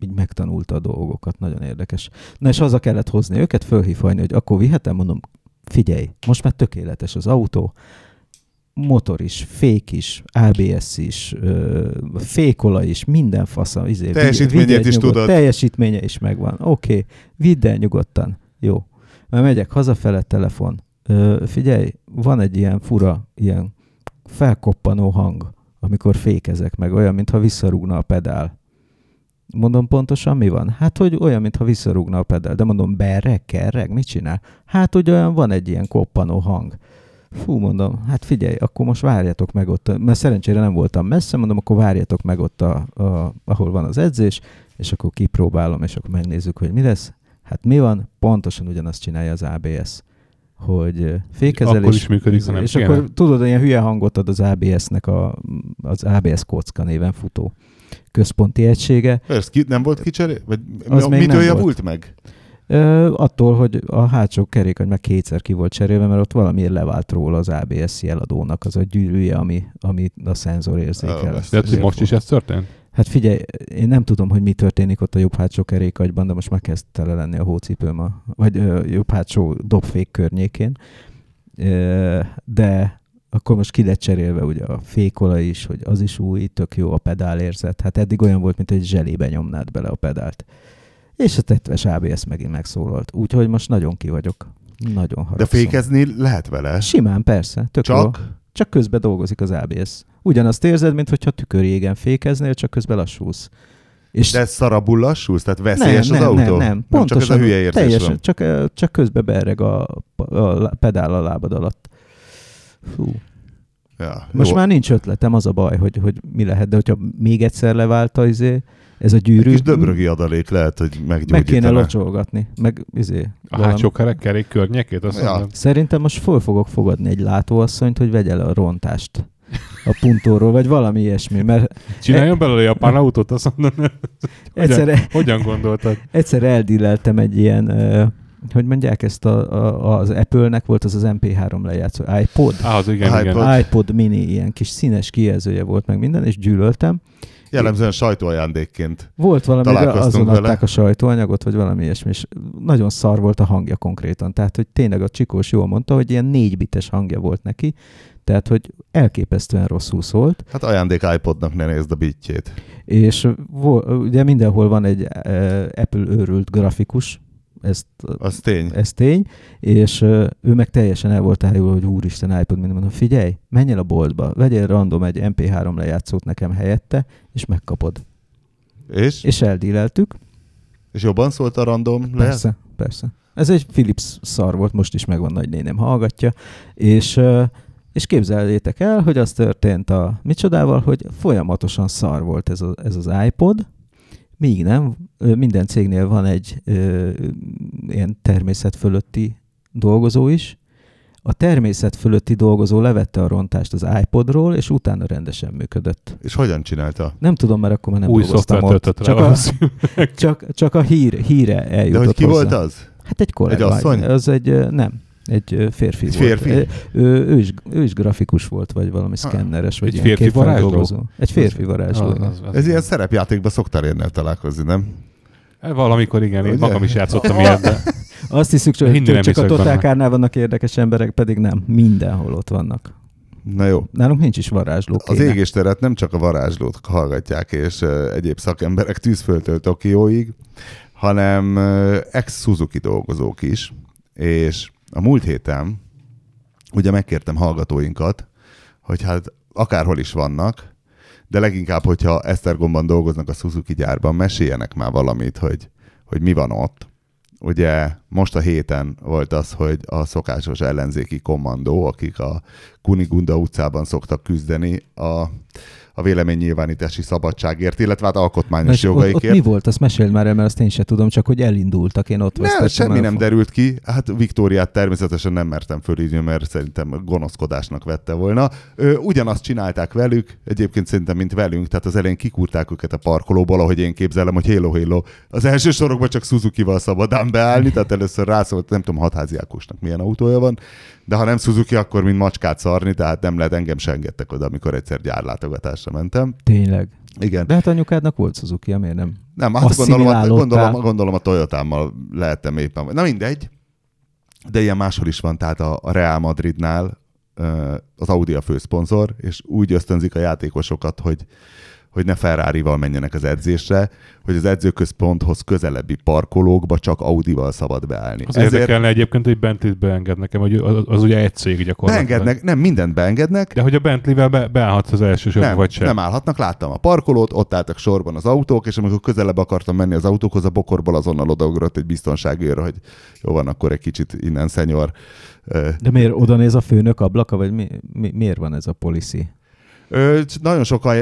így, megtanulta a dolgokat. Nagyon érdekes. Na és haza kellett hozni őket, fölhívni, hogy akkor vihetem, mondom, figyelj, most már tökéletes az autó, motor is, fék is, ABS is, ö, fékola is, minden fasza. Izé, Teljesítményét vigyed is nyugodt- tudod. Teljesítménye is megvan. Oké, okay. vidd el nyugodtan. Jó. Mert megyek hazafele telefon. Ö, figyelj, van egy ilyen fura, ilyen felkoppanó hang, amikor fékezek meg, olyan, mintha visszarúgna a pedál. Mondom pontosan mi van? Hát, hogy olyan, mintha visszarúgna a pedál. De mondom, berreg, kerreg, mit csinál? Hát, hogy olyan van egy ilyen koppanó hang. Fú, mondom, hát figyelj, akkor most várjatok meg ott, mert szerencsére nem voltam messze, mondom, akkor várjatok meg ott, a, a, ahol van az edzés, és akkor kipróbálom, és akkor megnézzük, hogy mi lesz. Hát mi van? Pontosan ugyanazt csinálja az ABS hogy ö, fékezelés. Akkor is működik, És kéne. akkor tudod, ilyen hülye hangot ad az ABS-nek a, az ABS kocka néven futó központi egysége. Ez ki, nem volt kicseré? Vagy Az mi, mitől javult volt. meg? Ö, attól, hogy a hátsó kerék meg kétszer ki volt cserélve, mert ott valamiért levált róla az ABS jeladónak az a gyűrűje, ami, ami a szenzor érzékel. hát, hogy most is ez történt? Hát figyelj, én nem tudom, hogy mi történik ott a jobb hátsó kerékagyban, de most már kezd tele lenni a hócipőm, a, vagy ö, jobb hátsó dobfék környékén. Ö, de akkor most ki lett cserélve ugye a fékola is, hogy az is új, tök jó a pedálérzet. Hát eddig olyan volt, mint egy zselébe nyomnád bele a pedált. És a tetves ABS megint megszólalt. Úgyhogy most nagyon ki vagyok. Nagyon haragszom. De fékezni lehet vele. Simán, persze. Tök jó. Csak Csak közben dolgozik az ABS. Ugyanazt érzed, mintha tükörjégen fékeznél, csak közben lassulsz. És de szarabul lassulsz? Tehát veszélyes nem, az nem, autó? Nem, nem, nem csak ez a pontosan, hülye érzés teljesen, van. Csak, csak közben bereg a, a pedál a lábad alatt. Fú. Ja, Most jó. már nincs ötletem, az a baj, hogy, hogy mi lehet, de hogyha még egyszer leválta izé, ez a Egy gyűrű, kis döbrögi adalék lehet, hogy meg kéne meggyógyítana. locsolgatni, meg izé, A valami- hátsó kerek, kerék környékét, azt Ja. mondom. Szerintem most föl fogok fogadni egy látóasszonyt, hogy vegye le a rontást a puntóról, vagy valami ilyesmi, mert Csináljon belőle japán autót, azt mondom. egyszer, Hogyan gondoltad? egyszer eldilleltem egy ilyen, hogy mondják ezt a, a, az Apple-nek volt az az MP3 lejátszó, iPod, Á, az igen, igen. iPod. iPod mini, ilyen kis színes kijelzője volt meg minden, és gyűlöltem. Jellemzően sajtóajándékként. Volt valami, azon vele. adták a sajtóanyagot, vagy valami ilyesmi, és nagyon szar volt a hangja konkrétan. Tehát, hogy tényleg a Csikós jól mondta, hogy ilyen négy bites hangja volt neki, tehát, hogy elképesztően rosszul szólt, Hát ajándék iPodnak ne nézd a bitjét. és ugye mindenhol van egy uh, Apple őrült grafikus, ezt, Az tény. ez tény, és uh, ő meg teljesen el volt ájulva, hogy úristen iPod, minden mondom, figyelj, menj el a boltba, vegyél random egy MP3 lejátszót nekem helyette, és megkapod. És? És eldíleltük, És jobban szólt a random le? Persze, persze. Ez egy Philips szar volt, most is megvan nagynénem hallgatja, és, ö, és képzeljétek el, hogy az történt a micsodával, hogy folyamatosan szar volt ez, a, ez az iPod, míg nem, minden cégnél van egy ö, ilyen természet fölötti dolgozó is, a természet fölötti dolgozó levette a rontást az iPodról, és utána rendesen működött. És hogyan csinálta? Nem tudom, mert akkor már nem Új dolgoztam ott. Csak a, csak, csak a hír, híre eljutott De hogy ki hozzá. volt az? Hát egy kollega. Egy asszony? Az egy, nem, egy férfi Egy volt. férfi? Ö, Ő, ő, is, ő is grafikus volt, vagy valami szkenneres, vagy Egy ilyen férfi varázsló? Egy férfi varázsló. Az- az- az- Ez ilyen szerepjátékban szoktál érnél találkozni, nem? Eh, Valamikor igen, én Ugye? magam is játszottam ilyet, de Azt hiszük, Hinni hogy nem csak a totálkárnál vannak érdekes emberek, pedig nem. Mindenhol ott vannak. Na jó. Nálunk nincs is varázsló. Az kéne. égésteret nem csak a varázslót hallgatják, és uh, egyéb szakemberek tűzföldtől Tokióig, hanem uh, ex-Suzuki dolgozók is, és a múlt héten ugye megkértem hallgatóinkat, hogy hát akárhol is vannak, de leginkább, hogyha Esztergomban dolgoznak a Suzuki gyárban, meséljenek már valamit, hogy, hogy mi van ott. Ugye most a héten volt az, hogy a szokásos ellenzéki kommandó, akik a Kunigunda utcában szoktak küzdeni a, a véleménynyilvánítási szabadságért, illetve hát alkotmányos És ott, ott jogaikért. mi volt? Azt meséld már el, mert azt én sem tudom, csak hogy elindultak, én ott Ne, semmi nem fo- derült ki. Hát Viktóriát természetesen nem mertem fölírni, mert szerintem gonoszkodásnak vette volna. Ö, ugyanazt csinálták velük, egyébként szerintem, mint velünk, tehát az elején kikúrták őket a parkolóból, ahogy én képzelem, hogy hello, hello. Az első sorokban csak Suzuki-val szabadán beállni, tehát először rászólt, nem tudom, hatházi Ákosnak milyen autója van, de ha nem Suzuki, akkor mint macskát szarni, tehát nem lehet, engem se engedtek oda, amikor egyszer gyárlátogatásra mentem. Tényleg. Igen. De hát anyukádnak volt Suzuki, miért nem? Nem, hát gondolom, a- gondolom, gondolom a Toyotámmal lehettem éppen. Na mindegy, de ilyen máshol is van, tehát a a Real Madridnál az Audi a főszponzor, és úgy ösztönzik a játékosokat, hogy hogy ne Ferrari-val menjenek az edzésre, hogy az edzőközponthoz közelebbi parkolókba csak Audival szabad beállni. az érdekelne egyébként, hogy Bentley-t beengednek nekem, hogy az, az ugye egy cég gyakorlatilag. beengednek, nem mindent beengednek, De hogy a Bentley-vel be, beállhatsz az első sorba, nem, vagy sem. nem állhatnak, láttam a parkolót, ott álltak sorban az autók, és amikor közelebb akartam menni az autókhoz, a bokorból azonnal odaugrott egy biztonsági őr, hogy jó van, akkor egy kicsit innen, szenyor. De miért oda néz a főnök ablaka, vagy mi, mi, miért van ez a policy? Ö, nagyon sokan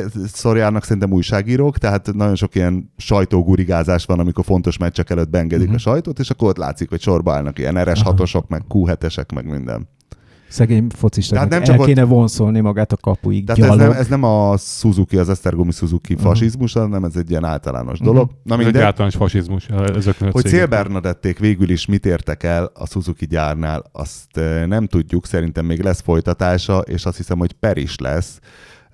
járnak szerintem újságírók, tehát nagyon sok ilyen sajtógurigázás van, amikor fontos meccsek előtt beengedik uh-huh. a sajtót, és akkor ott látszik, hogy sorba állnak ilyen RS6-osok, meg Q7-esek, meg minden. Szegény focistáknak Tehát nem nem el csak kéne vonszolni magát a kapuig. Tehát ez nem, ez nem a Suzuki, az Esztergomi Suzuki Mhm. fasizmus, hanem ez egy ilyen általános Mhm. dolog. Na Ez egy általános fasizmus a Hogy cégeknél. Célbernadették végül is mit értek el a Suzuki gyárnál, azt eh, nem tudjuk, szerintem még lesz folytatása, és azt hiszem, hogy per is lesz.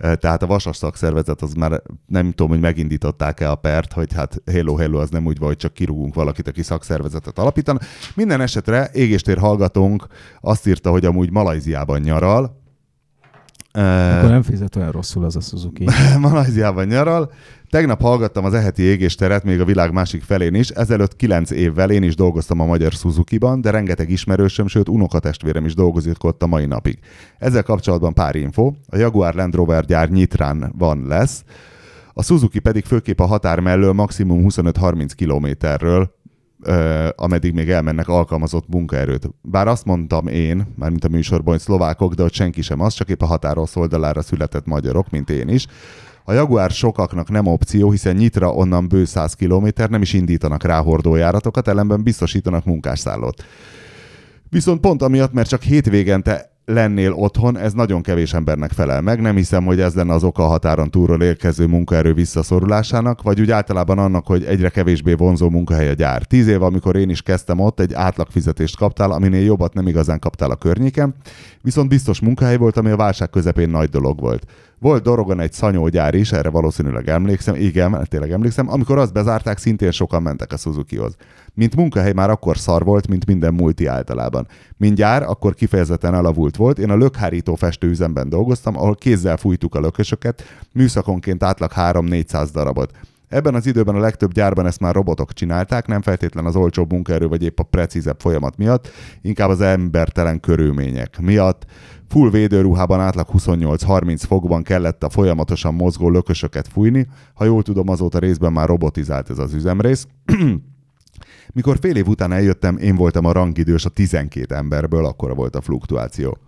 Tehát a vasas szakszervezet az már nem tudom, hogy megindították-e a pert, hogy hát hello, hello, az nem úgy van, hogy csak kirúgunk valakit, aki szakszervezetet alapítan. Minden esetre égéstér hallgatónk azt írta, hogy amúgy Malajziában nyaral, akkor nem fizet olyan rosszul az a Suzuki. Malajziában nyaral. Tegnap hallgattam az eheti égésteret még a világ másik felén is. Ezelőtt kilenc évvel én is dolgoztam a magyar Suzuki-ban, de rengeteg ismerősöm, sőt unokatestvérem is dolgozik ott a mai napig. Ezzel kapcsolatban pár info. A Jaguar Land Rover gyár Nyitrán van lesz, a Suzuki pedig főképp a határ mellől maximum 25-30 kilométerről ameddig még elmennek alkalmazott munkaerőt. Bár azt mondtam én, mármint a műsorban, hogy szlovákok, de hogy senki sem az, csak épp a határos oldalára született magyarok, mint én is. A Jaguar sokaknak nem opció, hiszen nyitra onnan bő 100 km, nem is indítanak rá hordójáratokat, ellenben biztosítanak munkásszállót. Viszont pont amiatt, mert csak hétvégente lennél otthon, ez nagyon kevés embernek felel meg. Nem hiszem, hogy ez lenne az oka határon túlról érkező munkaerő visszaszorulásának, vagy úgy általában annak, hogy egyre kevésbé vonzó munkahely a gyár. Tíz év, amikor én is kezdtem ott, egy átlagfizetést kaptál, aminél jobbat nem igazán kaptál a környéken, viszont biztos munkahely volt, ami a válság közepén nagy dolog volt. Volt Dorogon egy szanyógyár is, erre valószínűleg emlékszem, igen, tényleg emlékszem, amikor azt bezárták, szintén sokan mentek a Suzukihoz. Mint munkahely már akkor szar volt, mint minden multi általában. Mint gyár, akkor kifejezetten elavult volt. Én a lökhárító festőüzemben dolgoztam, ahol kézzel fújtuk a lökösöket, műszakonként átlag 3-400 darabot. Ebben az időben a legtöbb gyárban ezt már robotok csinálták, nem feltétlen az olcsóbb munkaerő vagy épp a precízebb folyamat miatt, inkább az embertelen körülmények miatt. Full védőruhában átlag 28-30 fokban kellett a folyamatosan mozgó lökösöket fújni. Ha jól tudom, azóta részben már robotizált ez az üzemrész. Mikor fél év után eljöttem, én voltam a rangidős a 12 emberből, akkor volt a fluktuáció.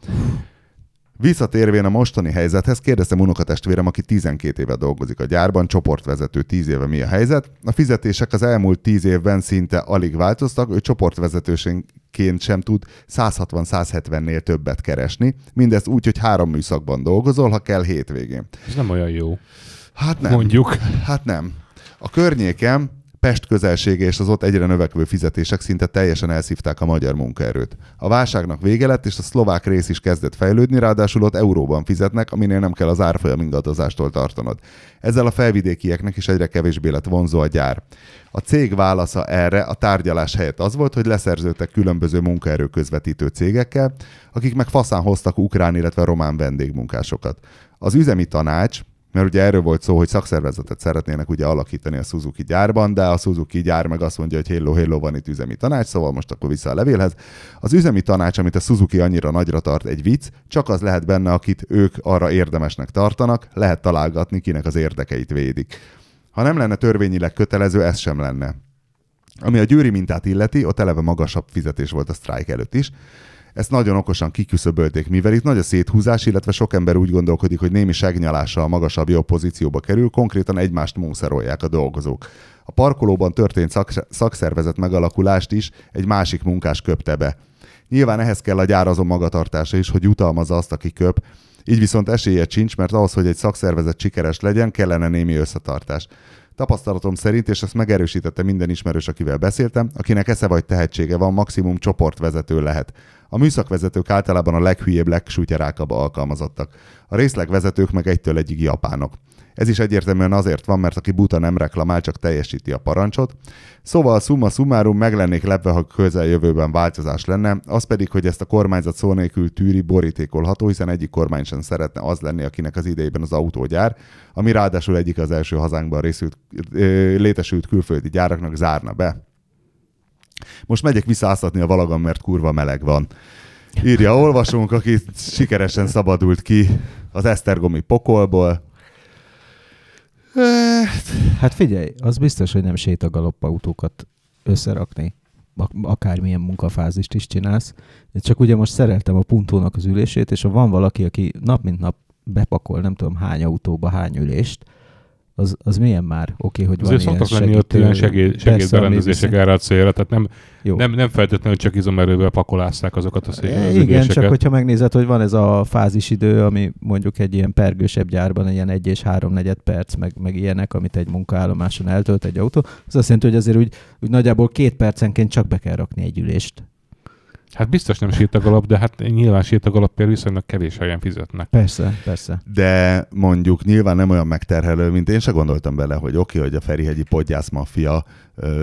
Visszatérvén a mostani helyzethez kérdeztem unokatestvérem, aki 12 éve dolgozik a gyárban, csoportvezető 10 éve mi a helyzet. A fizetések az elmúlt 10 évben szinte alig változtak, ő csoportvezetőségként sem tud 160-170-nél többet keresni. Mindezt úgy, hogy három műszakban dolgozol, ha kell hétvégén. Ez nem olyan jó. Hát nem. Mondjuk. Hát nem. A környékem Pest közelsége és az ott egyre növekvő fizetések szinte teljesen elszívták a magyar munkaerőt. A válságnak vége lett, és a szlovák rész is kezdett fejlődni, ráadásul ott euróban fizetnek, aminél nem kell az árfolyam ingadozástól tartanod. Ezzel a felvidékieknek is egyre kevésbé lett vonzó a gyár. A cég válasza erre a tárgyalás helyett az volt, hogy leszerződtek különböző munkaerő közvetítő cégekkel, akik meg faszán hoztak ukrán, illetve román vendégmunkásokat. Az üzemi tanács, mert ugye erről volt szó, hogy szakszervezetet szeretnének ugye alakítani a Suzuki gyárban, de a Suzuki gyár meg azt mondja, hogy hello, hello, van itt üzemi tanács, szóval most akkor vissza a levélhez. Az üzemi tanács, amit a Suzuki annyira nagyra tart egy vicc, csak az lehet benne, akit ők arra érdemesnek tartanak, lehet találgatni, kinek az érdekeit védik. Ha nem lenne törvényileg kötelező, ez sem lenne. Ami a győri mintát illeti, ott eleve magasabb fizetés volt a sztrájk előtt is, ezt nagyon okosan kiküszöbölték, mivel itt nagy a széthúzás, illetve sok ember úgy gondolkodik, hogy némi segnyalással magasabb jobb pozícióba kerül, konkrétan egymást mószerolják a dolgozók. A parkolóban történt szak- szakszervezet megalakulást is egy másik munkás köpte be. Nyilván ehhez kell a gyárazó magatartása is, hogy jutalmazza azt, aki köp, így viszont esélye sincs, mert ahhoz, hogy egy szakszervezet sikeres legyen, kellene némi összetartás. Tapasztalatom szerint, és ezt megerősítette minden ismerős, akivel beszéltem, akinek esze vagy tehetsége van, maximum csoportvezető lehet. A műszakvezetők általában a leghülyébb, legsútyarákabb alkalmazottak. A részlegvezetők meg egytől egyig japánok. Ez is egyértelműen azért van, mert aki buta nem reklamál, csak teljesíti a parancsot. Szóval summa summarum meg lennék lepve, ha közeljövőben változás lenne, az pedig, hogy ezt a kormányzat szó nélkül tűri borítékolható, hiszen egyik kormány sem szeretne az lenni, akinek az idejében az autógyár, ami ráadásul egyik az első hazánkban részült, létesült külföldi gyáraknak zárna be. Most megyek visszaáztatni a valagan, mert kurva meleg van. Írja olvasónk, aki sikeresen szabadult ki az Esztergomi pokolból. Hát figyelj, az biztos, hogy nem sétagalopp autókat összerakni akármilyen munkafázist is csinálsz. Csak ugye most szereltem a puntónak az ülését, és ha van valaki, aki nap mint nap bepakol nem tudom hány autóba hány ülést, az, az milyen már? Oké, okay, hogy Azért van ilyen szoktak lenni ott ilyen segéd, segédberendezések erre a célra, tehát nem, Jó. nem, nem feltétlenül csak izomerővel pakolásszák azokat a szépen. Igen, csak hogyha megnézed, hogy van ez a fázisidő, ami mondjuk egy ilyen pergősebb gyárban, ilyen egy és három negyed perc, meg, meg ilyenek, amit egy munkaállomáson eltölt egy autó, az azt jelenti, hogy azért úgy, úgy nagyjából két percenként csak be kell rakni egy ülést. Hát biztos nem sírtagalap, de hát nyilván sírtagalapért viszonylag kevés helyen fizetnek. Persze, persze. De mondjuk nyilván nem olyan megterhelő, mint én se gondoltam bele, hogy oké, okay, hogy a Ferihegyi podgyász maffia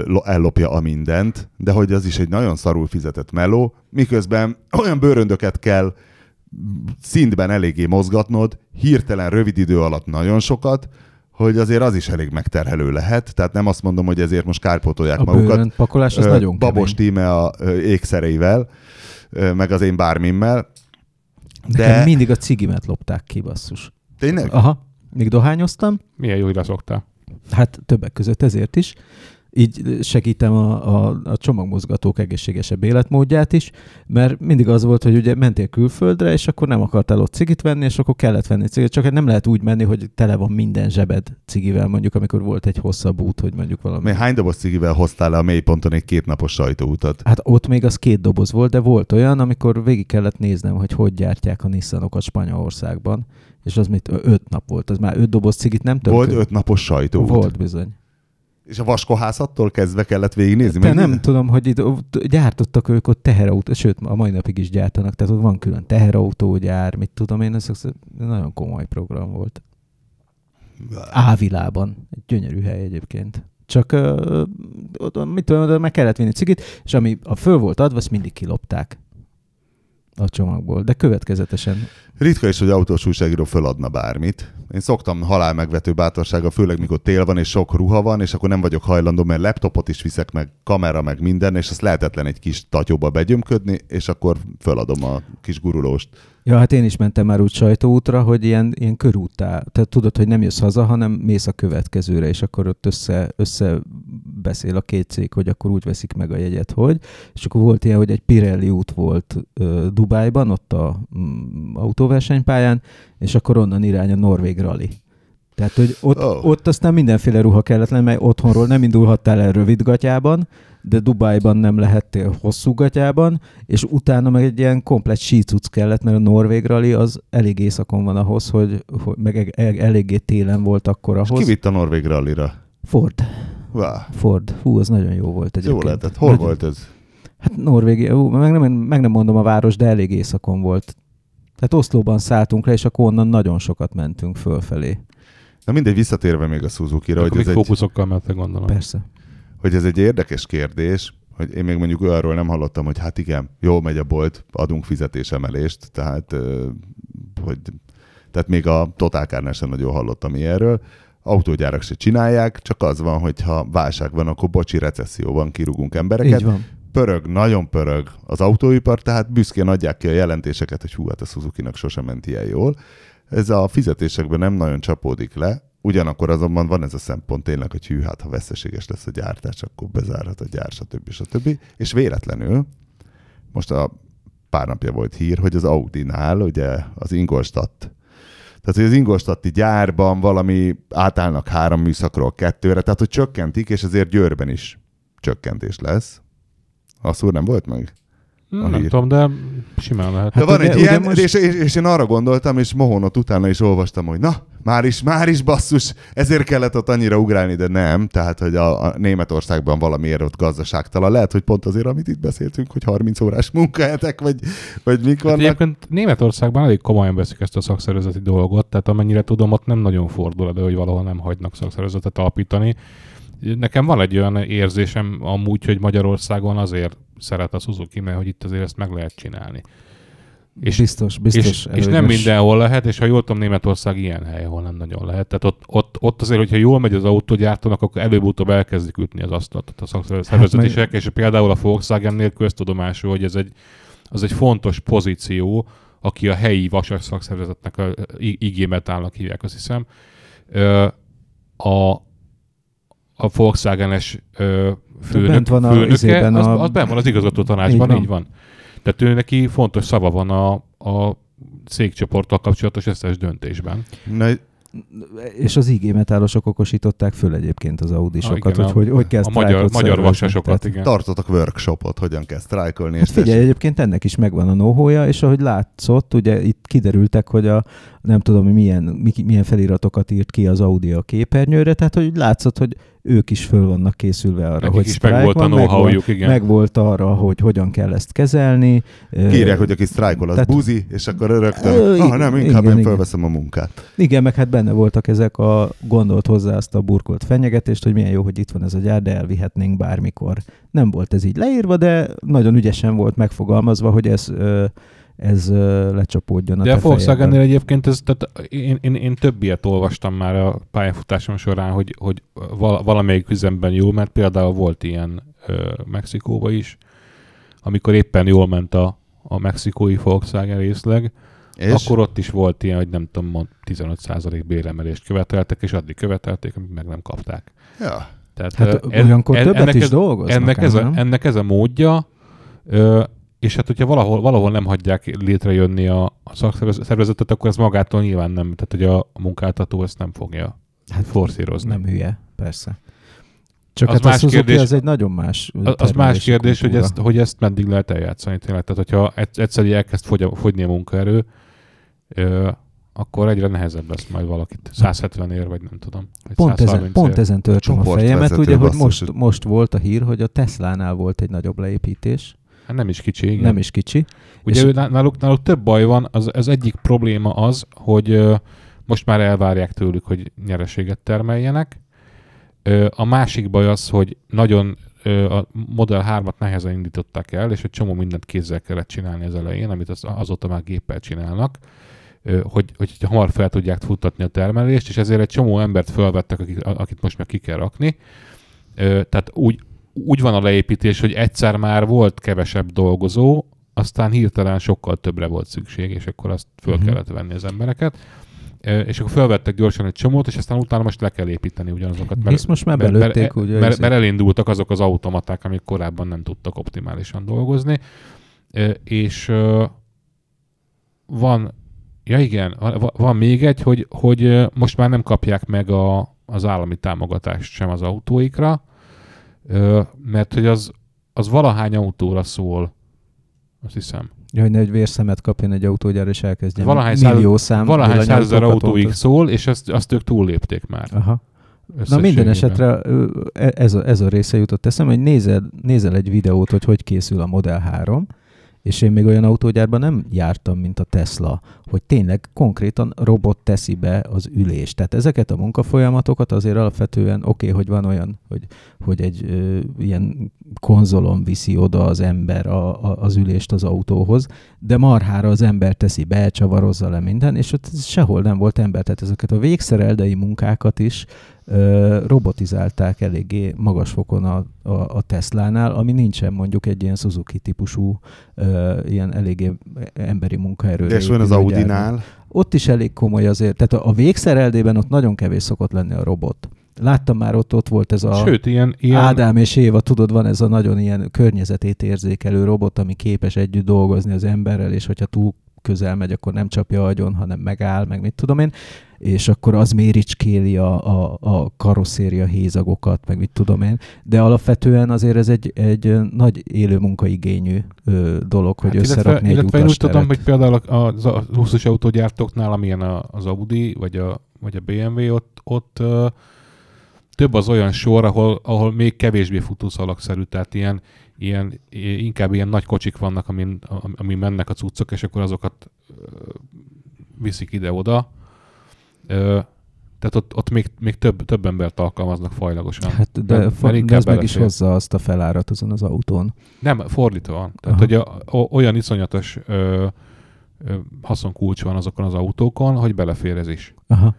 lo- ellopja a mindent, de hogy az is egy nagyon szarul fizetett meló, miközben olyan bőröndöket kell szintben eléggé mozgatnod, hirtelen rövid idő alatt nagyon sokat, hogy azért az is elég megterhelő lehet. Tehát nem azt mondom, hogy ezért most kárpótolják A magukat. pakolás az Ö, nagyon Babos kemény. tíme a ö, ékszereivel, ö, meg az én bármimmel. Nekem De mindig a cigimet lopták ki, basszus. tényleg? Aha, még dohányoztam, Milyen jó, hogy leszoktál. hát többek között ezért is. Így segítem a, a, a csomagmozgatók egészségesebb életmódját is, mert mindig az volt, hogy ugye mentél külföldre, és akkor nem akartál ott cigit venni, és akkor kellett venni cigit, csak nem lehet úgy menni, hogy tele van minden zsebed cigivel, mondjuk amikor volt egy hosszabb út, hogy mondjuk valami. Még hány doboz cigivel hoztál le a mélyponton egy kétnapos sajtóutat? Hát ott még az két doboz volt, de volt olyan, amikor végig kellett néznem, hogy hogy gyártják a Nissanokat Spanyolországban, és az mit, öt nap volt, az már öt doboz cigit nem több. Volt öt napos sajtóút. Volt bizony. És a vaskohászattól kezdve kellett végignézni? Te nem tudom, hogy itt ott gyártottak ők ott teherautó, sőt, a mai napig is gyártanak, tehát ott van külön teherautógyár, mit tudom én, ez, ez nagyon komoly program volt. Ávilában, egy gyönyörű hely egyébként. Csak, uh, oda, mit tudom, oda meg kellett vinni cigit, és ami a föl volt adva, azt mindig kilopták a csomagból, de következetesen. Ritka is, hogy autós újságíró föladna bármit. Én szoktam halál megvető bátorsága, főleg mikor tél van és sok ruha van, és akkor nem vagyok hajlandó, mert laptopot is viszek, meg kamera, meg minden, és azt lehetetlen egy kis tatyóba begyömködni, és akkor föladom a kis gurulóst. Ja, hát én is mentem már úgy sajtóútra, hogy ilyen, ilyen körúttá, tehát tudod, hogy nem jössz haza, hanem mész a következőre, és akkor ott össze, össze beszél a két cég, hogy akkor úgy veszik meg a jegyet, hogy. És akkor volt ilyen, hogy egy Pirelli út volt ö, Dubájban, ott a mm, autóversenypályán, és akkor onnan irány a Norvég Rally. Tehát, hogy ott, Oh. ott aztán mindenféle ruha kellett lenni, mert otthonról nem indulhattál el rövid gatyában, de Dubájban nem lehettél hosszú gatyában, és utána meg egy ilyen komplet sícuc kellett, mert a Norvég Rally az elég éjszakon van ahhoz, hogy, hogy meg e- e- eléggé télen volt akkor És ahhoz. ki vitt a Norvég rallira? Ford. Vá, Ford. Hú, az nagyon jó volt jó egyébként. lehetett. Hol Nagyon- volt ez? Hát Norvégia, meg nem, meg nem mondom a város, de elég éjszakon volt. Tehát Oszlóban szálltunk le, és akkor onnan nagyon sokat mentünk fölfelé. Na mindegy, visszatérve még a Suzuki-ra, hogy ez, egy, fókuszokkal mentek gondolom. Persze. hogy ez egy érdekes kérdés, hogy én még mondjuk olyanról nem hallottam, hogy hát igen, jól megy a bolt, adunk fizetésemelést, tehát, hogy, tehát még a Total Car-nál sem nagyon hallottam ilyenről. Autógyárak se csinálják, csak az van, hogy ha válság van, akkor bocsi, recesszió van, kirúgunk embereket. Így van. Pörög, nagyon pörög az autóipar, tehát büszkén adják ki a jelentéseket, hogy hú, hát a Suzuki-nak sosem ment ilyen jól. Ez a fizetésekben nem nagyon csapódik le, ugyanakkor azonban van ez a szempont tényleg, hogy hű, hát ha veszteséges lesz a gyártás, akkor bezárhat a gyár, stb. stb. És véletlenül, most a pár napja volt hír, hogy az Audi-nál, ugye az Ingolstadt tehát, hogy az Ingolstadti gyárban valami átállnak három műszakról kettőre, tehát, hogy csökkentik, és ezért Győrben is csökkentés lesz. A szúr nem volt meg? Hmm, a nem hír. tudom, de simán lehet. De Hát van ugye- egy ugye ilyen, most- és, és, és, én arra gondoltam, és Mohonot utána is olvastam, hogy na, már is, már is basszus, ezért kellett ott annyira ugrálni, de nem. Tehát, hogy a, a Németországban valamiért ott gazdaságtalan. Lehet, hogy pont azért, amit itt beszéltünk, hogy 30 órás munkahetek, vagy, vagy mik Hát vannak. egyébként Németországban elég komolyan veszik ezt a szakszervezeti dolgot, tehát amennyire tudom, ott nem nagyon fordul elő, hogy valahol nem hagynak szakszervezetet alapítani. Nekem van egy olyan érzésem amúgy, hogy Magyarországon azért szeret a Suzuki, mert hogy itt azért ezt meg lehet csinálni. És, biztos, biztos. és, és nem mindenhol lehet, és ha jól tudom, Németország ilyen hely, ahol nem nagyon lehet. Tehát ott, ott, ott azért, hogyha jól megy az autógyártónak, akkor előbb-utóbb elkezdik ütni az asztalt a szakszervezetisek, Hát meg- és például a Volkswagen-nél köztudomású, hogy ez egy, az egy fontos pozíció, aki a helyi vasas szakszervezetnek a IG-metálnak hívják, azt hiszem. A, a Volkswagen-es ö, főnök, bent van a főnöke, az, a- az bent van az igazgató tanácsban, Így így van. van. Tehát ő neki fontos szava van a, a székcsoporttal kapcsolatos összes döntésben. Na, És az IG metálosok okosították föl egyébként az Audisokat, Ah, hogy, hogy hogy kell a magyar, magyar vasasokat, Tehát- igen. tartottak workshopot, hogyan kell sztrájkolni. Hát és figyelj, egyébként ennek is megvan a know és ahogy látszott, ugye itt kiderültek, hogy a, nem tudom, hogy milyen, mi- milyen feliratokat írt ki az Audi a képernyőre, tehát hogy látszott, hogy ők is föl vannak készülve arra, Nekik hogy is meg volt a van, meg volt- know-howjuk, igen. meg volt arra, hogy hogyan kell ezt kezelni. Kírják, hogy aki sztrájkol, az Tehát- buzi, és akkor rögtön, Ö, ah, nem, inkább igen, én igen. felveszem a munkát. Igen, meg hát benne voltak ezek a gondolt hozzá azt a burkolt fenyegetést, hogy milyen jó, hogy itt van ez a gyár, de elvihetnénk bármikor. Nem volt ez így leírva, de nagyon ügyesen volt megfogalmazva, hogy ez, ö, ez lecsapódjon a De a Volkswagen-nél egyébként ez, tehát én, én, én több ilyet olvastam már a pályafutásom során, hogy, hogy val- valamelyik üzemben jó, mert például volt ilyen ö, Mexikóba is, amikor éppen jól ment a, a mexikói Volkswagen részleg, És? akkor ott is volt ilyen, hogy nem tudom, mond 15% béremelést követeltek, és addig követelték, amíg meg nem kapták. ja, Hát ö, olyankor többet ennek is ez, dolgoznak ennek, ám, ez a, ennek ez a módja, ö, és hát hogyha valahol, valahol nem hagyják létrejönni a, a szakszervezetet, akkor ez magától nyilván nem, tehát hogy a munkáltató ezt nem fogja Hát forszírozni. Nem hüye, persze. Csak Az hát más a kérdés- az egy nagyon más Az, az más kérdés, hogy kultúra. ezt, hogy ezt meddig lehet eljátszani tényleg. Tehát, hogyha egy- egyszer így elkezd fogy, fogyni a munkaerő, ö, akkor egyre nehezebb lesz majd valakit 170 ér, vagy nem tudom. Vagy Pont, ezen, 130 pont ér. ezen törtem a Csoportvezető fejemet, ugye, hogy most, most volt a hír, hogy a Teslánál volt egy nagyobb leépítés, Hát nem is kicsi, igen. nem is kicsi. Ugye És- náluk, náluk több baj van, az, az egyik probléma az, hogy ö, most már elvárják tőlük, hogy nyereséget termeljenek. Ö, a másik baj az, hogy nagyon ö, a Model 3-at nehezen indították el, és egy csomó mindent kézzel kellett csinálni az elején, amit az, azóta már géppel csinálnak, hogy, hogy hamar fel tudják futtatni a termelést, és ezért egy csomó embert felvettek, akik, akit most meg ki kell rakni. Tehát úgy, úgy van a leépítés, hogy egyszer már volt kevesebb dolgozó, aztán hirtelen sokkal többre volt szükség, és akkor azt föl Mhm. kellett venni az embereket. És akkor felvettek gyorsan egy csomót, és aztán utána most le kell építeni ugyanazokat. Hisz most már mert- belőtték, mert, ugye, Mert, mert elindultak azok az automaták, amik korábban nem tudtak optimálisan dolgozni. És van, ja igen, van, még egy, hogy, hogy most már nem kapják meg a, az állami támogatást sem az autóikra, ö, mert hogy az, az valahány autóra szól, azt hiszem. Ja, hogy ne egy vérszemet kapjon egy autógyár, és elkezdjen Valahány száz- millió szám Valahány százezer autóig oltani. szól, és azt, azt ők túllépték már. Aha. Na minden esetre ez a, ez a része jutott eszembe, hogy nézel, nézel egy videót, hogy hogy készül a Model 3, és én még olyan autógyárban nem jártam, mint a Tesla, hogy tényleg konkrétan robot teszi be az ülést. Tehát ezeket a munkafolyamatokat azért alapvetően oké, okay, hogy van olyan, hogy, hogy egy ö, ilyen konzolon viszi oda az ember a, a, az ülést az autóhoz, de marhára az ember teszi be, csavarozza le minden, és ott sehol nem volt ember. Tehát ezeket a végszereldei munkákat is robotizálták eléggé magas fokon a, a, a Teslánál, ami nincsen mondjuk egy ilyen Suzuki típusú, ö, ilyen eléggé emberi munkaerő. De és van az Audinál, Ott is elég komoly azért, tehát a, a végszereldében ott nagyon kevés szokott lenni a robot. Láttam már ott, ott volt ez a Sőt, ilyen, ilyen Ádám és Éva, tudod, van ez a nagyon ilyen környezetét érzékelő robot, ami képes együtt dolgozni az emberrel, és hogyha túl közel megy, akkor nem csapja agyon, hanem megáll, meg mit tudom én, és akkor az méricskéli a, a, a karosszéria hézagokat, meg mit tudom én, de alapvetően azért ez egy, egy nagy élő munkaigényű dolog, hogy Hát, összerakni illetve, egy illetve én úgy tudom, hogy például az a luxus autógyártóknál, amilyen a- az Audi, vagy a, vagy a BMW, ott, ott több az olyan sor, ahol, ahol még kevésbé futószalagszerű, tehát ilyen, ilyen, inkább ilyen nagy kocsik vannak, amin, am- amin mennek a cuccok, és akkor azokat viszik ide-oda. Tehát ott, ott még, még több, több embert alkalmaznak fajlagosan. Hát, de, Mert- fa, de ez meg is hozza azt a felárat azon az autón. Nem, fordítva van. Tehát, Aha. hogy a, o, olyan iszonyatos ö, ö, haszonkulcs van azokon az autókon, hogy belefér ez is. Aha.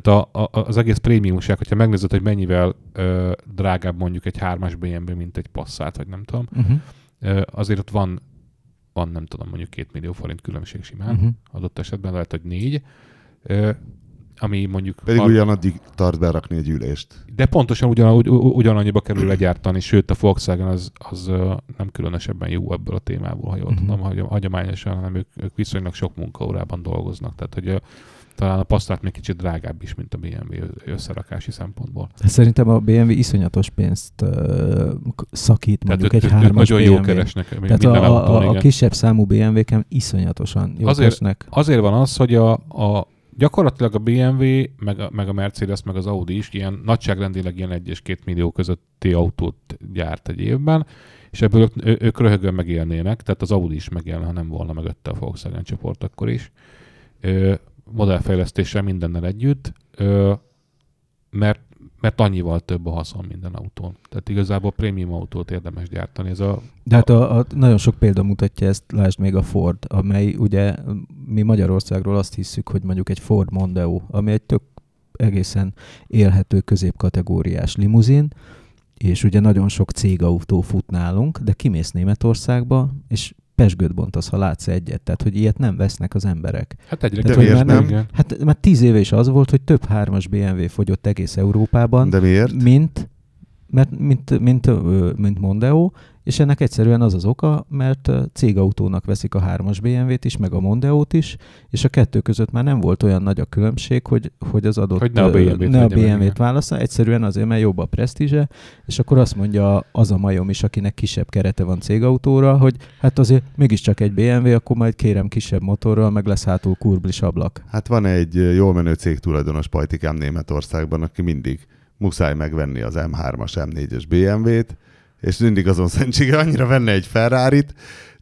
Tehát a, a, az egész prémiumság, hogyha megnézed, hogy mennyivel ö, drágább mondjuk egy 3-as BMW, mint egy Passat, vagy nem tudom, Uh-huh. ö, azért ott van, van nem tudom, mondjuk 2 millió forint különbség simán. Uh-huh. Adott esetben lehet, hogy négy. Ö, ami mondjuk... Pedig har- ugyanaddig tart berakni egy ülést. De pontosan ugyan, ugy, ugyanannyiba kerül legyártani, sőt a Volkswagen az, az nem különösebben jó ebből a témából, ha jól Mhm. tudom, hagy, hagyományosan, hanem ők, ők viszonylag sok munkaórában dolgoznak. Tehát, hogy ö, talán a Passat még kicsit drágább is, mint a BMW összerakási szempontból. Szerintem a BMW iszonyatos pénzt uh, szakít mondjuk Tehát egy hármas nagyon BMW. keresnek még Tehát a, autón, a, a kisebb számú BMW-ken iszonyatosan jól Azért- esnek. Azért van az, hogy a, a gyakorlatilag a BMW, meg a, meg a Mercedes, meg az Audi is ilyen nagyságrendileg ilyen 1 és 2 millió közötti autót gyárt egy évben, és ebből ők, ők röhögön megélnének, tehát az Audi is megélne, ha nem volna mögötte a Volkswagen csoport akkor is. Ö, modellfejlesztéssel mindennel együtt, ö, mert, mert annyival több a haszon minden autón. Tehát igazából prémium autót érdemes gyártani. Ez a, De hát a, a, nagyon sok példa mutatja ezt, lásd még a Ford, amely ugye mi Magyarországról azt hiszük, hogy mondjuk egy Ford Mondeo, ami egy tök egészen élhető középkategóriás limuzin, és ugye nagyon sok cégautó fut nálunk, de kimész Németországba, és pesgőt bontasz, ha látsz egyet. Tehát, hogy ilyet nem vesznek az emberek. hát egyre Tehát, kevésbé, miért nem? igen. Hát már tíz éve is az volt, hogy több hármas BMW fogyott egész Európában, De miért? mint, mert, mint, mint, mint Mondeo, és ennek egyszerűen az az oka, mert cégautónak veszik a hármas BMW-t is, meg a Mondeót is, és a kettő között már nem volt olyan nagy a különbség, hogy, hogy az adott Hogy ne a BMW-t ne a BMW-t válassza, egyszerűen azért, mert jobb a presztízse, és akkor azt mondja az a majom is, akinek kisebb kerete van cégautóra, hogy hát azért mégiscsak egy BMW, akkor majd kérem kisebb motorral, meg lesz hátul kurblis ablak. Hát van egy jól menő cég tulajdonos pajtikám Németországban, aki mindig muszáj megvenni az M3-as, M4-es BMW-t, és mindig azon szentsége annyira venne egy ferrari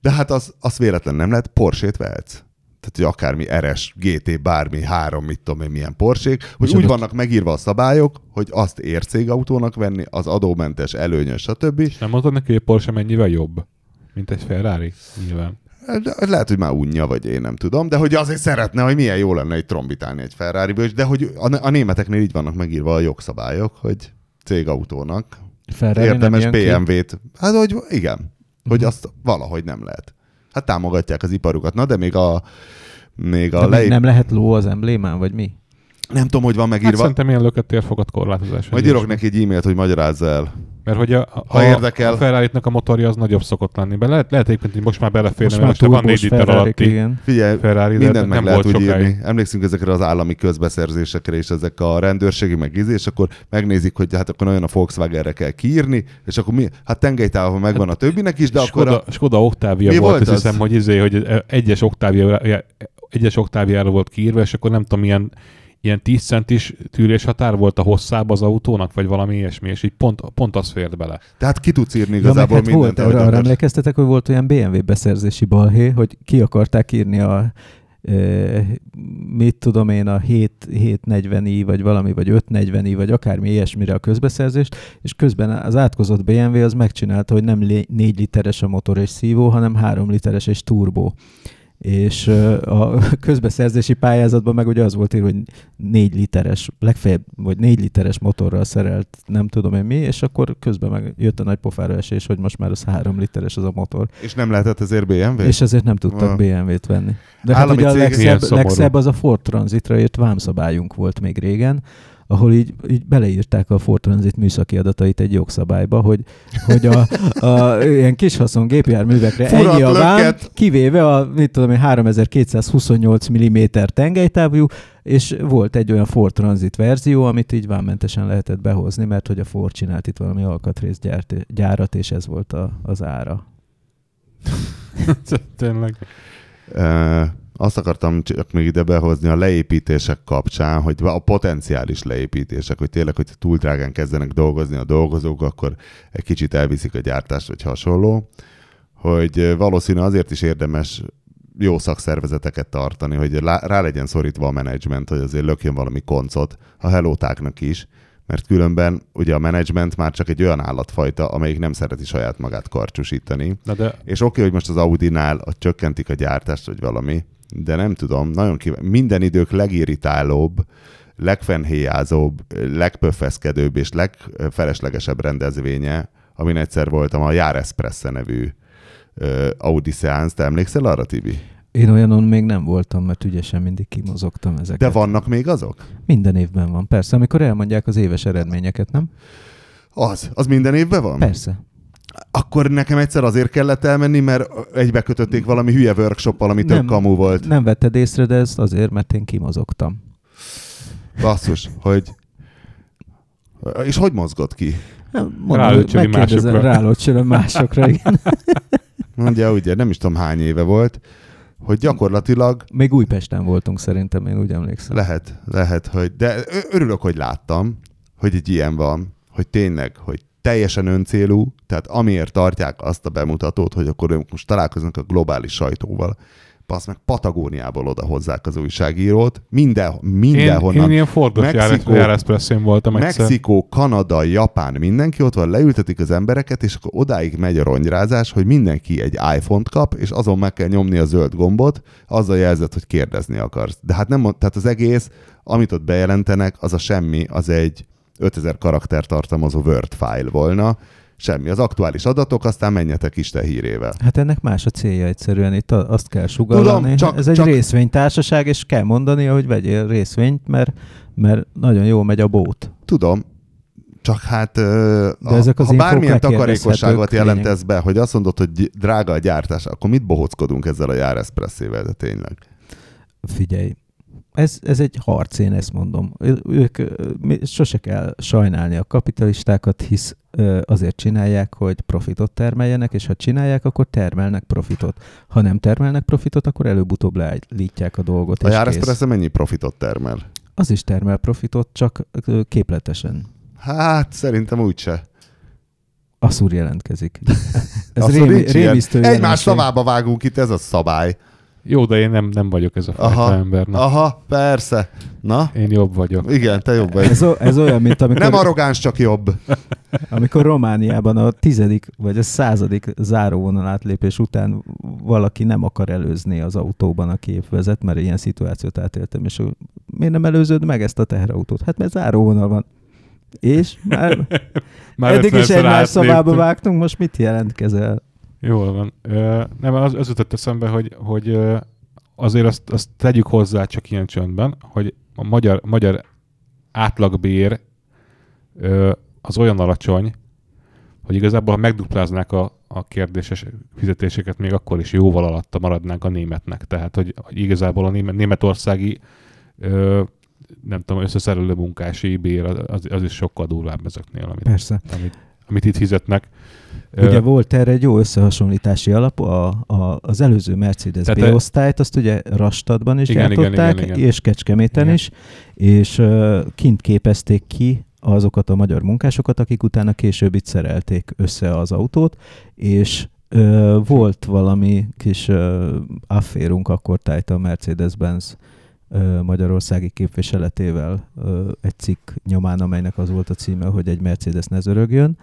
de hát az, az véletlen nem lehet, Porsche-t vehetsz. Tehát, hogy akármi RS, GT, bármi, három, mit tudom én, milyen Porsche-k, hogy úgy vannak megírva a szabályok, hogy azt ér cégautónak venni, az adómentes, előnyös, stb. És nem mondod neki, hogy a Porsche mennyivel jobb, mint egy Ferrari? Nyilván. De lehet, hogy már unja, vagy én nem tudom, de hogy azért szeretne, hogy milyen jó lenne egy trombitálni egy ferrari de hogy a, a németeknél így vannak megírva a jogszabályok, hogy cégautónak Ferrari érdemes? BMW-t. Hát, hogy igen, hogy Mhm. azt valahogy nem lehet. Hát támogatják az iparukat. Na, de még a még a De lej... nem lehet ló az emblémán, vagy mi? nem tudom, hogy van Hát megírva. szerintem ilyen lökött térfogat korlátozás. Majd írok neki egy e-mailt, hogy magyarázza el. Mert hogy a, a, Ha érdekel. a ferrari a motorja az nagyobb szokott lenni. Be lehet, lehet egyébként, hogy most már beleférne, Most mert már most van turbós 4 liter alatti igen. Figyelj, Ferrari, de mindent meg nem lehet úgy sokáig. írni. Emlékszünk ezekre az állami közbeszerzésekre és ezek a rendőrségi meg izé, és akkor megnézik, hogy hát akkor nagyon a Volkswagenre kell kiírni, és akkor mi, hát tengelytávon megvan a többinek is, de akkor Skoda, a, Skoda Octavia Mi volt, volt azt az? hiszem, hogy, izé, hogy egyes Octavia, egyes Octaviára volt kiírva, és akkor nem tudom, milyen, ilyen 10 centis tűrés határ volt a hosszába az autónak, vagy valami ilyesmi, és így pont, pont az fért bele. tehát ki tudsz írni Ja, igazából hát mindent, volt, arra, emlékeztetek, hogy volt olyan BMW beszerzési balhé, hogy ki akarták írni a mit tudom én, a 7, 740i, vagy valami, vagy 540i, vagy akármi ilyesmire a közbeszerzést, és közben az átkozott BMW az megcsinálta, hogy nem 4 literes a motor és szívó, hanem 3 literes és turbó. És a közbeszerzési pályázatban meg ugye az volt írva, hogy 4 literes, legfeljebb, vagy 4 literes motorral szerelt, nem tudom én mi, és akkor közben meg jött a nagy pofára esés, hogy most már az 3 literes az a motor. És nem lehetett ezért BMW? És ezért nem tudtak Ah. BMW-t venni. De hát Állami ugye a legszebb, legszebb az a Ford Transitra írt vámszabályunk volt még régen, ahol így, így beleírták a Ford Transit műszaki adatait egy jogszabályba, hogy, hogy a, a ilyen kis haszon gépjárművekre Furat ennyi a vám, kivéve a mit tudom én, 3228 mm tengelytávú, és volt egy olyan Ford Transit verzió, amit így vámmentesen lehetett behozni, mert hogy a Ford csinált itt valami alkatrészgyárat, gyárat, és ez volt a, az ára. Tényleg. Uh, azt akartam csak még ide behozni a leépítések kapcsán, hogy a potenciális leépítések, hogy tényleg, hogy túl drágán kezdenek dolgozni a dolgozók, akkor egy kicsit elviszik a gyártást, vagy hasonló, hogy valószínű azért is érdemes jó szakszervezeteket tartani, hogy rá legyen szorítva a menedzsment, hogy azért lökjön valami koncot a helótáknak is, mert különben ugye a menedzsment már csak egy olyan állatfajta, amelyik nem szereti saját magát karcsúsítani, Na de és oké, okay, hogy most az Audinál a csökkentik a gyártást, vagy valami, de nem tudom, nagyon kíváncsi. Minden idők legirritálóbb, legfenhéjázóbb, legpöffeszkedőbb és legfeleslegesebb rendezvénye, amin egyszer voltam, a Jár Espresse nevű Audi Seance. Te emlékszel arra, Tibi? Én olyanon még nem voltam, mert ügyesen mindig kimozogtam ezeket. De vannak még azok? Minden évben van, persze. Amikor elmondják az éves eredményeket, nem? Az. Az minden évben van? Persze. Akkor nekem egyszer azért kellett elmenni, mert egybekötötték valami hülye workshop ami tök Nem. kamu volt. Nem vetted észre, de ez azért, mert én kimozogtam. Basszus, hogy... És hogy mozgott ki? Mondom, Rálöcsöli másokra. Rálöcsölöm másokra, igen. Mondja, ugye, nem is tudom hány éve volt, hogy gyakorlatilag Még Újpesten voltunk szerintem, én úgy emlékszem. lehet, lehet, hogy... De örülök, hogy láttam, hogy egy ilyen van, hogy tényleg, hogy teljesen öncélú, tehát amiért tartják azt a bemutatót, hogy akkor ők most találkoznak a globális sajtóval, passz meg Patagóniából oda hozzák az újságírót, minden, Én, mindenhonnan. én ilyen Fordos Mexikó- Járászpresszén voltam egyszer. Mexikó, Kanada, Japán, mindenki ott van, leültetik az embereket, és akkor odáig megy a rongyrázás, hogy mindenki egy iPhone-t kap, és azon meg kell nyomni a zöld gombot, azzal jelzett, hogy kérdezni akarsz. De hát nem, tehát az egész, amit ott bejelentenek, az a semmi, az egy 5000 karakter tartalmazó Word file volna, semmi. Az aktuális adatok, aztán menjetek Isten hírével. Hát ennek más a célja egyszerűen, itt a- azt kell sugallani. Tudom, csak- Ez egy csak- részvénytársaság, és kell mondani, hogy vegyél részvényt, mert, mert nagyon jól megy a bót. Tudom, csak hát De ha, ezek az ha bármilyen takarékosságot jelentesz be, hogy azt mondod, hogy gy- drága a gyártás, akkor mit bohockodunk ezzel a jár eszpresszével, de tényleg. Figyelj, ez, ez egy harc, én ezt mondom. Ők sose kell sajnálni a kapitalistákat, hisz azért csinálják, hogy profitot termeljenek, és ha csinálják, akkor termelnek profitot. Ha nem termelnek profitot, akkor előbb-utóbb leállítják a dolgot. A és jár kész. eszpresszé mennyi profitot termel? Az is termel profitot, csak képletesen. Hát szerintem úgyse. Asszúr jelentkezik. Ez Azt rémi, rémisztő Egymás szavába vágunk itt, ez a szabály. Jó, de én nem, nem vagyok ez a fajta Aha, ember. Na, Aha, persze. Na, Én jobb vagyok. igen, te jobb vagy. Ez, o- ez olyan, mint amikor, Nem arrogáns, csak jobb. amikor Romániában a tizedik vagy a századik záróvonal átlépés után valaki nem akar előzni az autóban, aki épp vezet, mert ilyen szituációt átéltem, és miért nem előzöd meg ezt a teherautót? Hát mert záróvonal van. És már, Már eddig is 50-szer egymás szobába átléptünk. vágtunk, most mit jelentkezel? Jól van. Ö, nem, az, az jutott eszembe, hogy, hogy azért azt, azt tegyük hozzá csak ilyen csöndben, hogy a magyar, magyar átlagbér ö, az olyan alacsony, hogy igazából ha megdupláznák a, a kérdéses fizetéseket, még akkor is jóval alatta maradnánk a németnek. Tehát, hogy, hogy igazából a német, németországi ö, nem tudom, összeszerelő munkási bér az, az is sokkal durvább ezeknél, amit, Persze. amit, amit itt fizetnek. Ugye Ö, volt erre egy jó összehasonlítási alap, a, a, az előző Mercedes Tehát, B-osztályt, azt ugye Rastadban is Igen, igen, gyártották, igen, igen. és Kecskeméten Igen. is, és uh, kint képezték ki azokat a magyar munkásokat, akik utána később itt szerelték össze az autót, és uh, volt valami kis uh, afférunk akkor tájt a Mercedes-Benz magyarországi képviseletével egy cikk nyomán, amelynek az volt a címe, hogy egy Mercedes ne zörögjön,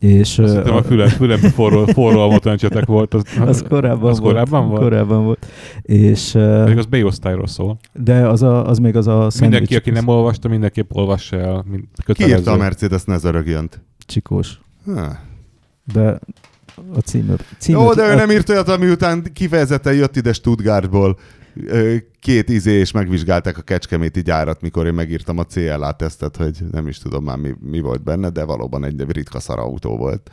és hittem a fülem, fülembe forró, forró almatöntsetek volt. Az, az korábban az volt. korábban volt? Korábban volt. És, Pedig az B-osztályról szól. de az, a, az még az a Mindenki, szendvics- aki nem olvasta, mindenképp olvassa el. Mint Ki kötelező. írta a Mercedes ne zörögjönt? Csikós. Ha. De a címő... címő Jó, de ő nem írt olyat, ami után kifejezetten jött ide Stuttgartból. Két izé, és megvizsgálták a kecskeméti gyárat, mikor én megírtam a CLA tesztet, hogy nem is tudom már mi, mi volt benne, de valóban egy ritka szarautó volt.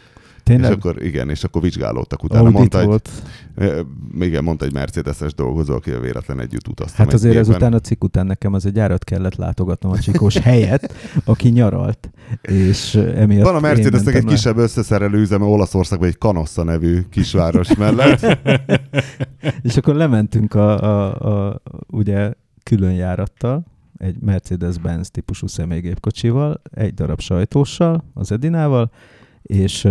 Tényleg? És akkor igen, és akkor vizsgálódtak utána. Audit Mondta, volt. ö, igen, mondta egy Mercedes-es dolgozó, aki véletlen együtt utaztam. Hát egy azért ezután a cikk után nekem az egy gyárat kellett látogatnom a Csikós helyett, aki nyaralt, és emiatt Van a Mercedesnek egy le. kisebb összeszerelő üzeme Olaszországban, egy Canossa nevű kisváros mellett. És akkor lementünk a, a, a ugye külön járattal, egy Mercedes-Benz típusú személygépkocsival, egy darab sajtóssal, az Edinával, és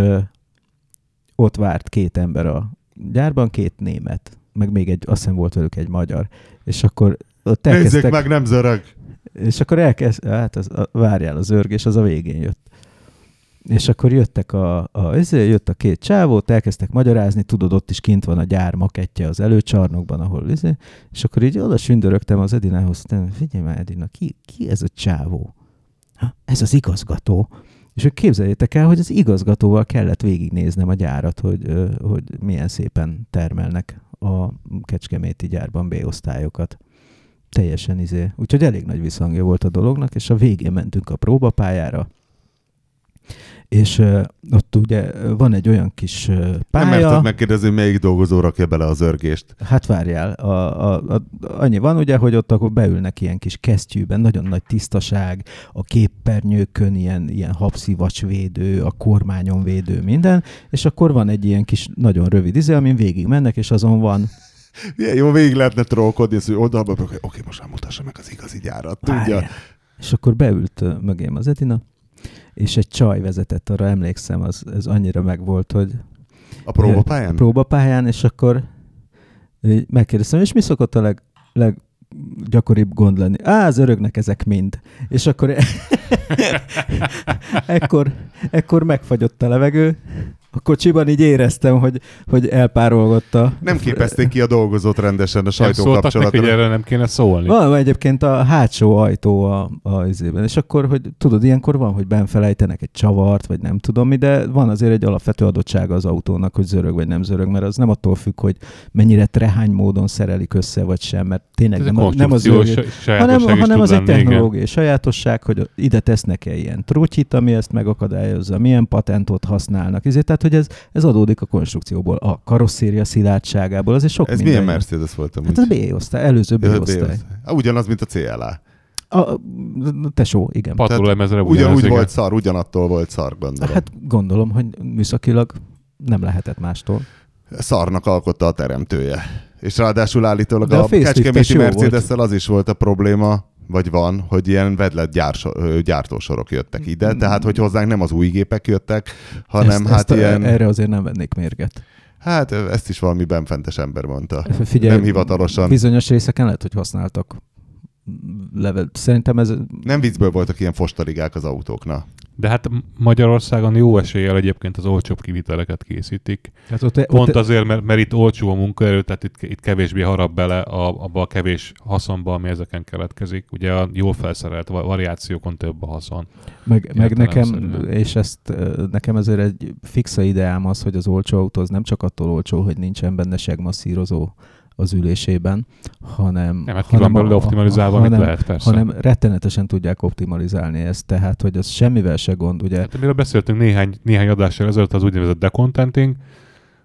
ott várt két ember a gyárban, két német, meg még egy, azt hiszem volt velük egy magyar. És akkor ott Nézzék elkezdtek, meg, nem zörög. és akkor elkezd, hát az, a, várjál az örgés, az a végén jött. És akkor jöttek a, a, ezért jött a két csávót, elkezdtek magyarázni, tudod, ott is kint van a gyár makettje az előcsarnokban, ahol ezért, és akkor így oda sündörögtem az Edinához, figyelj már Edina, ki, ki ez a csávó? Ha, ez az igazgató. És hogy képzeljétek el, hogy az igazgatóval kellett végignéznem a gyárat, hogy, hogy milyen szépen termelnek a kecskeméti gyárban B-osztályokat. Teljesen izé. Úgyhogy elég nagy visszhangja volt a dolognak, és a végén mentünk a próbapályára, és uh, ott ugye van egy olyan kis uh, Nem pálya. merted megkérdezni, melyik dolgozó rakja bele az örgést. Hát várjál, a, a, a, annyi van ugye, hogy ott akkor beülnek ilyen kis kesztyűben, nagyon nagy tisztaság, a képernyőkön ilyen, ilyen habszivacsvédő, a kormányon védő, minden, és akkor van egy ilyen kis nagyon rövid izé, amin végig mennek, és azon van Milyen jó végig lehetne trollkodni, hogy oldalba, oké, most már mutassa meg az igazi gyárat, tudja. Várjál. És akkor beült mögém az Edina, és egy csaj vezetett, arra emlékszem, az, ez annyira megvolt, hogy A próbapályán? próbapályán, és akkor megkérdeztem, és mi szokott a leg, leggyakoribb gond lenni? Á, az örögnek ezek mind. És akkor ekkor, ekkor megfagyott a levegő, a kocsiban így éreztem, hogy, hogy elpárolgott a... Nem képezték ki a dolgozót rendesen a Nem sajtókapcsolatra. erről nem kéne szólni. Van egyébként a hátsó ajtó a, a izében, és akkor, hogy tudod, ilyenkor van, hogy benfelejtenek egy csavart, vagy nem tudom mi, de van azért egy alapvető adottsága az autónak, hogy zörög vagy nem zörög, mert az nem attól függ, hogy mennyire trehány módon szerelik össze, vagy sem, mert tényleg Ez nem, a- nem az sajátosság hanem, hanem az egy lenni, igen. technológiai sajátosság, hogy ide tesznek-e ilyen trutyit, ami ezt megakadályozza, milyen patentot használnak. Ezért, tehát, hogy ez, ez adódik a konstrukcióból, a karosszéria szilárdságából, azért sok Ez minden. milyen. Mercedes volt amúgy? Hát az B-osztály, előző B-osztály. Á, Ugyanaz, mint a CLA. A, tesó, igen. Ugyanaz, Ugyanúgy igen. volt szar, ugyanattól volt szar, gondolom. Hát... Gondolom, hogy műszakilag nem lehetett mástól. Szarnak alkotta a teremtője. És ráadásul állítólag De a, a kecskeméti mercedes az is volt a probléma, vagy van, hogy ilyen vedlet gyárso, ö, gyártósorok jöttek ide, tehát hogy hozzánk nem az új gépek jöttek, hanem ezt, hát ezt a, ilyen... Erre azért nem vennék mérget. Hát ezt is valami benfentes ember mondta. Figyelj, Nem hivatalosan. Bizonyos részeken lehet, hogy használtak level. Szerintem ez Nem viccből voltak ilyen fostaligák az autóknak. De hát Magyarországon jó eséllyel egyébként az olcsóbb kiviteleket készítik. hát ott, Pont ott, azért, mert, mert itt olcsó a munkaerő, tehát itt, itt kevésbé harap bele a, abba a kevés haszonba, ami ezeken keletkezik. Ugye a jól felszerelt va- variációkon több a haszon. meg, meg nekem, értelemszerűen. és ezt nekem ezért egy fixa ideám az, hogy az olcsó autó az nem csak attól olcsó, hogy nincsen benne segmasszírozó az ülésében, hanem... Nem, hát ki van belőle optimalizálva, hanem, lehet, persze. hanem rettenetesen tudják optimalizálni ezt, tehát hogy az semmivel se gond, ugye? Hát, amiről beszéltünk néhány, néhány adással ezelőtt, az úgynevezett decontenting,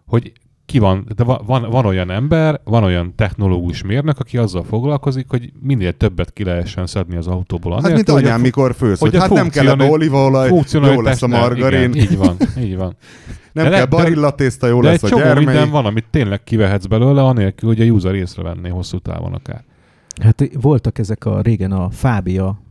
hogy ki van, de va- van, van olyan ember, van olyan technológus mérnök, aki azzal foglalkozik, hogy minél többet ki lehessen szedni az autóból. Hát Anélkül, mint hogy a anyám, fu- mikor fősz, hogy, hogy a hát nem kell funkcionali- olívaolaj, jó lesz a margarin, Igen, így van, így van. nem De kell barillatészta, jó De lesz egy a gyermely. minden van, amit tényleg kivehetsz belőle, anélkül, hogy a user észrevenné hosszú távon akár. Hát voltak ezek a régen a Fábia,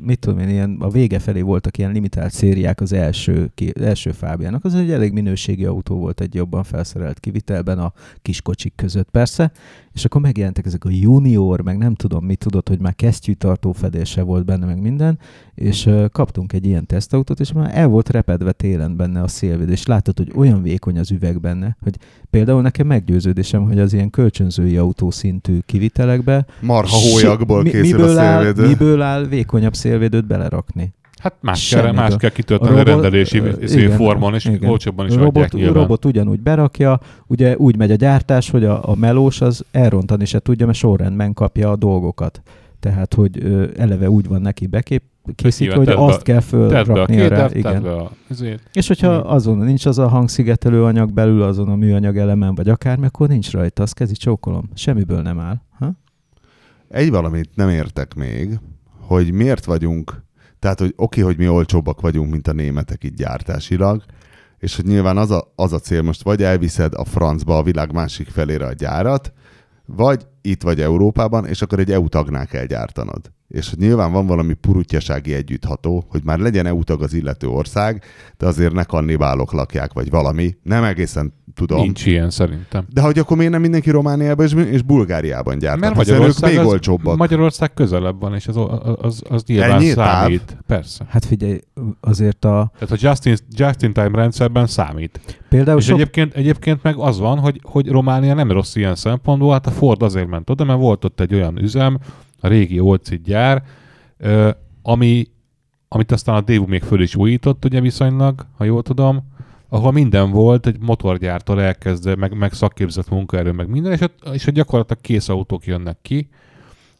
mit tudom én, ilyen, a vége felé voltak ilyen limitált szériák az első, ki, első Fábiának. Az egy elég minőségi autó volt egy jobban felszerelt kivitelben a kiskocsik között persze, és akkor megjelentek ezek a junior, meg nem tudom mit tudod, hogy már kesztyűtartó fedése volt benne, meg minden, és kaptunk egy ilyen tesztautót, és már el volt repedve télen benne a szélvéd, és látod, hogy olyan vékony az üveg benne, hogy például nekem meggyőződésem, hogy az ilyen kölcsönzői autó szintű kivitelekbe Marha hólyagból mi- készül miből a áll, szélvédő. miből áll vékonyabb szélvédőt belerakni? Hát más kell, más kell kitölteni A a, robot- rendelési izé igen, formon, és igen. olcsóbban is A adják robot, nyilván. robot ugyanúgy berakja, ugye úgy megy a gyártás, hogy a, a melós az elrontani se tudja, mert sorrendben kapja a dolgokat. Tehát, hogy ö, eleve úgy van neki bekép, készítve, hogy be- azt kell be a fölraknia rá. kétet, tedd Igen. be a izét. És hogyha Igen. azon nincs az a hangszigetelő anyag belül, azon a műanyag elemen, vagy akármi, akkor nincs rajta, azt kezi csókolom. Semmiből nem áll. Ha? Egy valamit nem értek még, hogy miért vagyunk, tehát hogy oké, hogy mi olcsóbbak vagyunk, mint a németek itt gyártásilag, és hogy nyilván az a, az a cél most, vagy elviszed a francba a világ másik felére a gyárat, vagy itt vagy Európában, és akkor egy EU tagnál kell gyártanod. És hogy nyilván van valami purutyasági együttható, hogy már legyen EU tag az illető ország, de azért ne kannibálok lakják, vagy valami. Nem egészen tudom. Nincs ilyen szerintem. De hogy akkor miért nem mindenki Romániában és, és Bulgáriában gyártat? Mert ők Magyarország, még az, olcsóbbak. Magyarország közelebb van, és az, az, az nyilván Ennyi táv? számít. Persze. Hát figyelj, azért a... Tehát a just in, just in time rendszerben számít. Például És sok, egyébként, egyébként meg az van, hogy, hogy Románia nem rossz ilyen szempontból, hát a Ford azért ment oda, mert volt ott egy olyan üzem, a régi Olcid gyár, ami, amit aztán a Daewoo még föl is újított, ugye viszonylag, ha jól tudom, ahol minden volt, egy motorgyártól elkezdve, meg, meg szakképzett munkaerő, meg minden, és ott, és ott gyakorlatilag kész autók jönnek ki.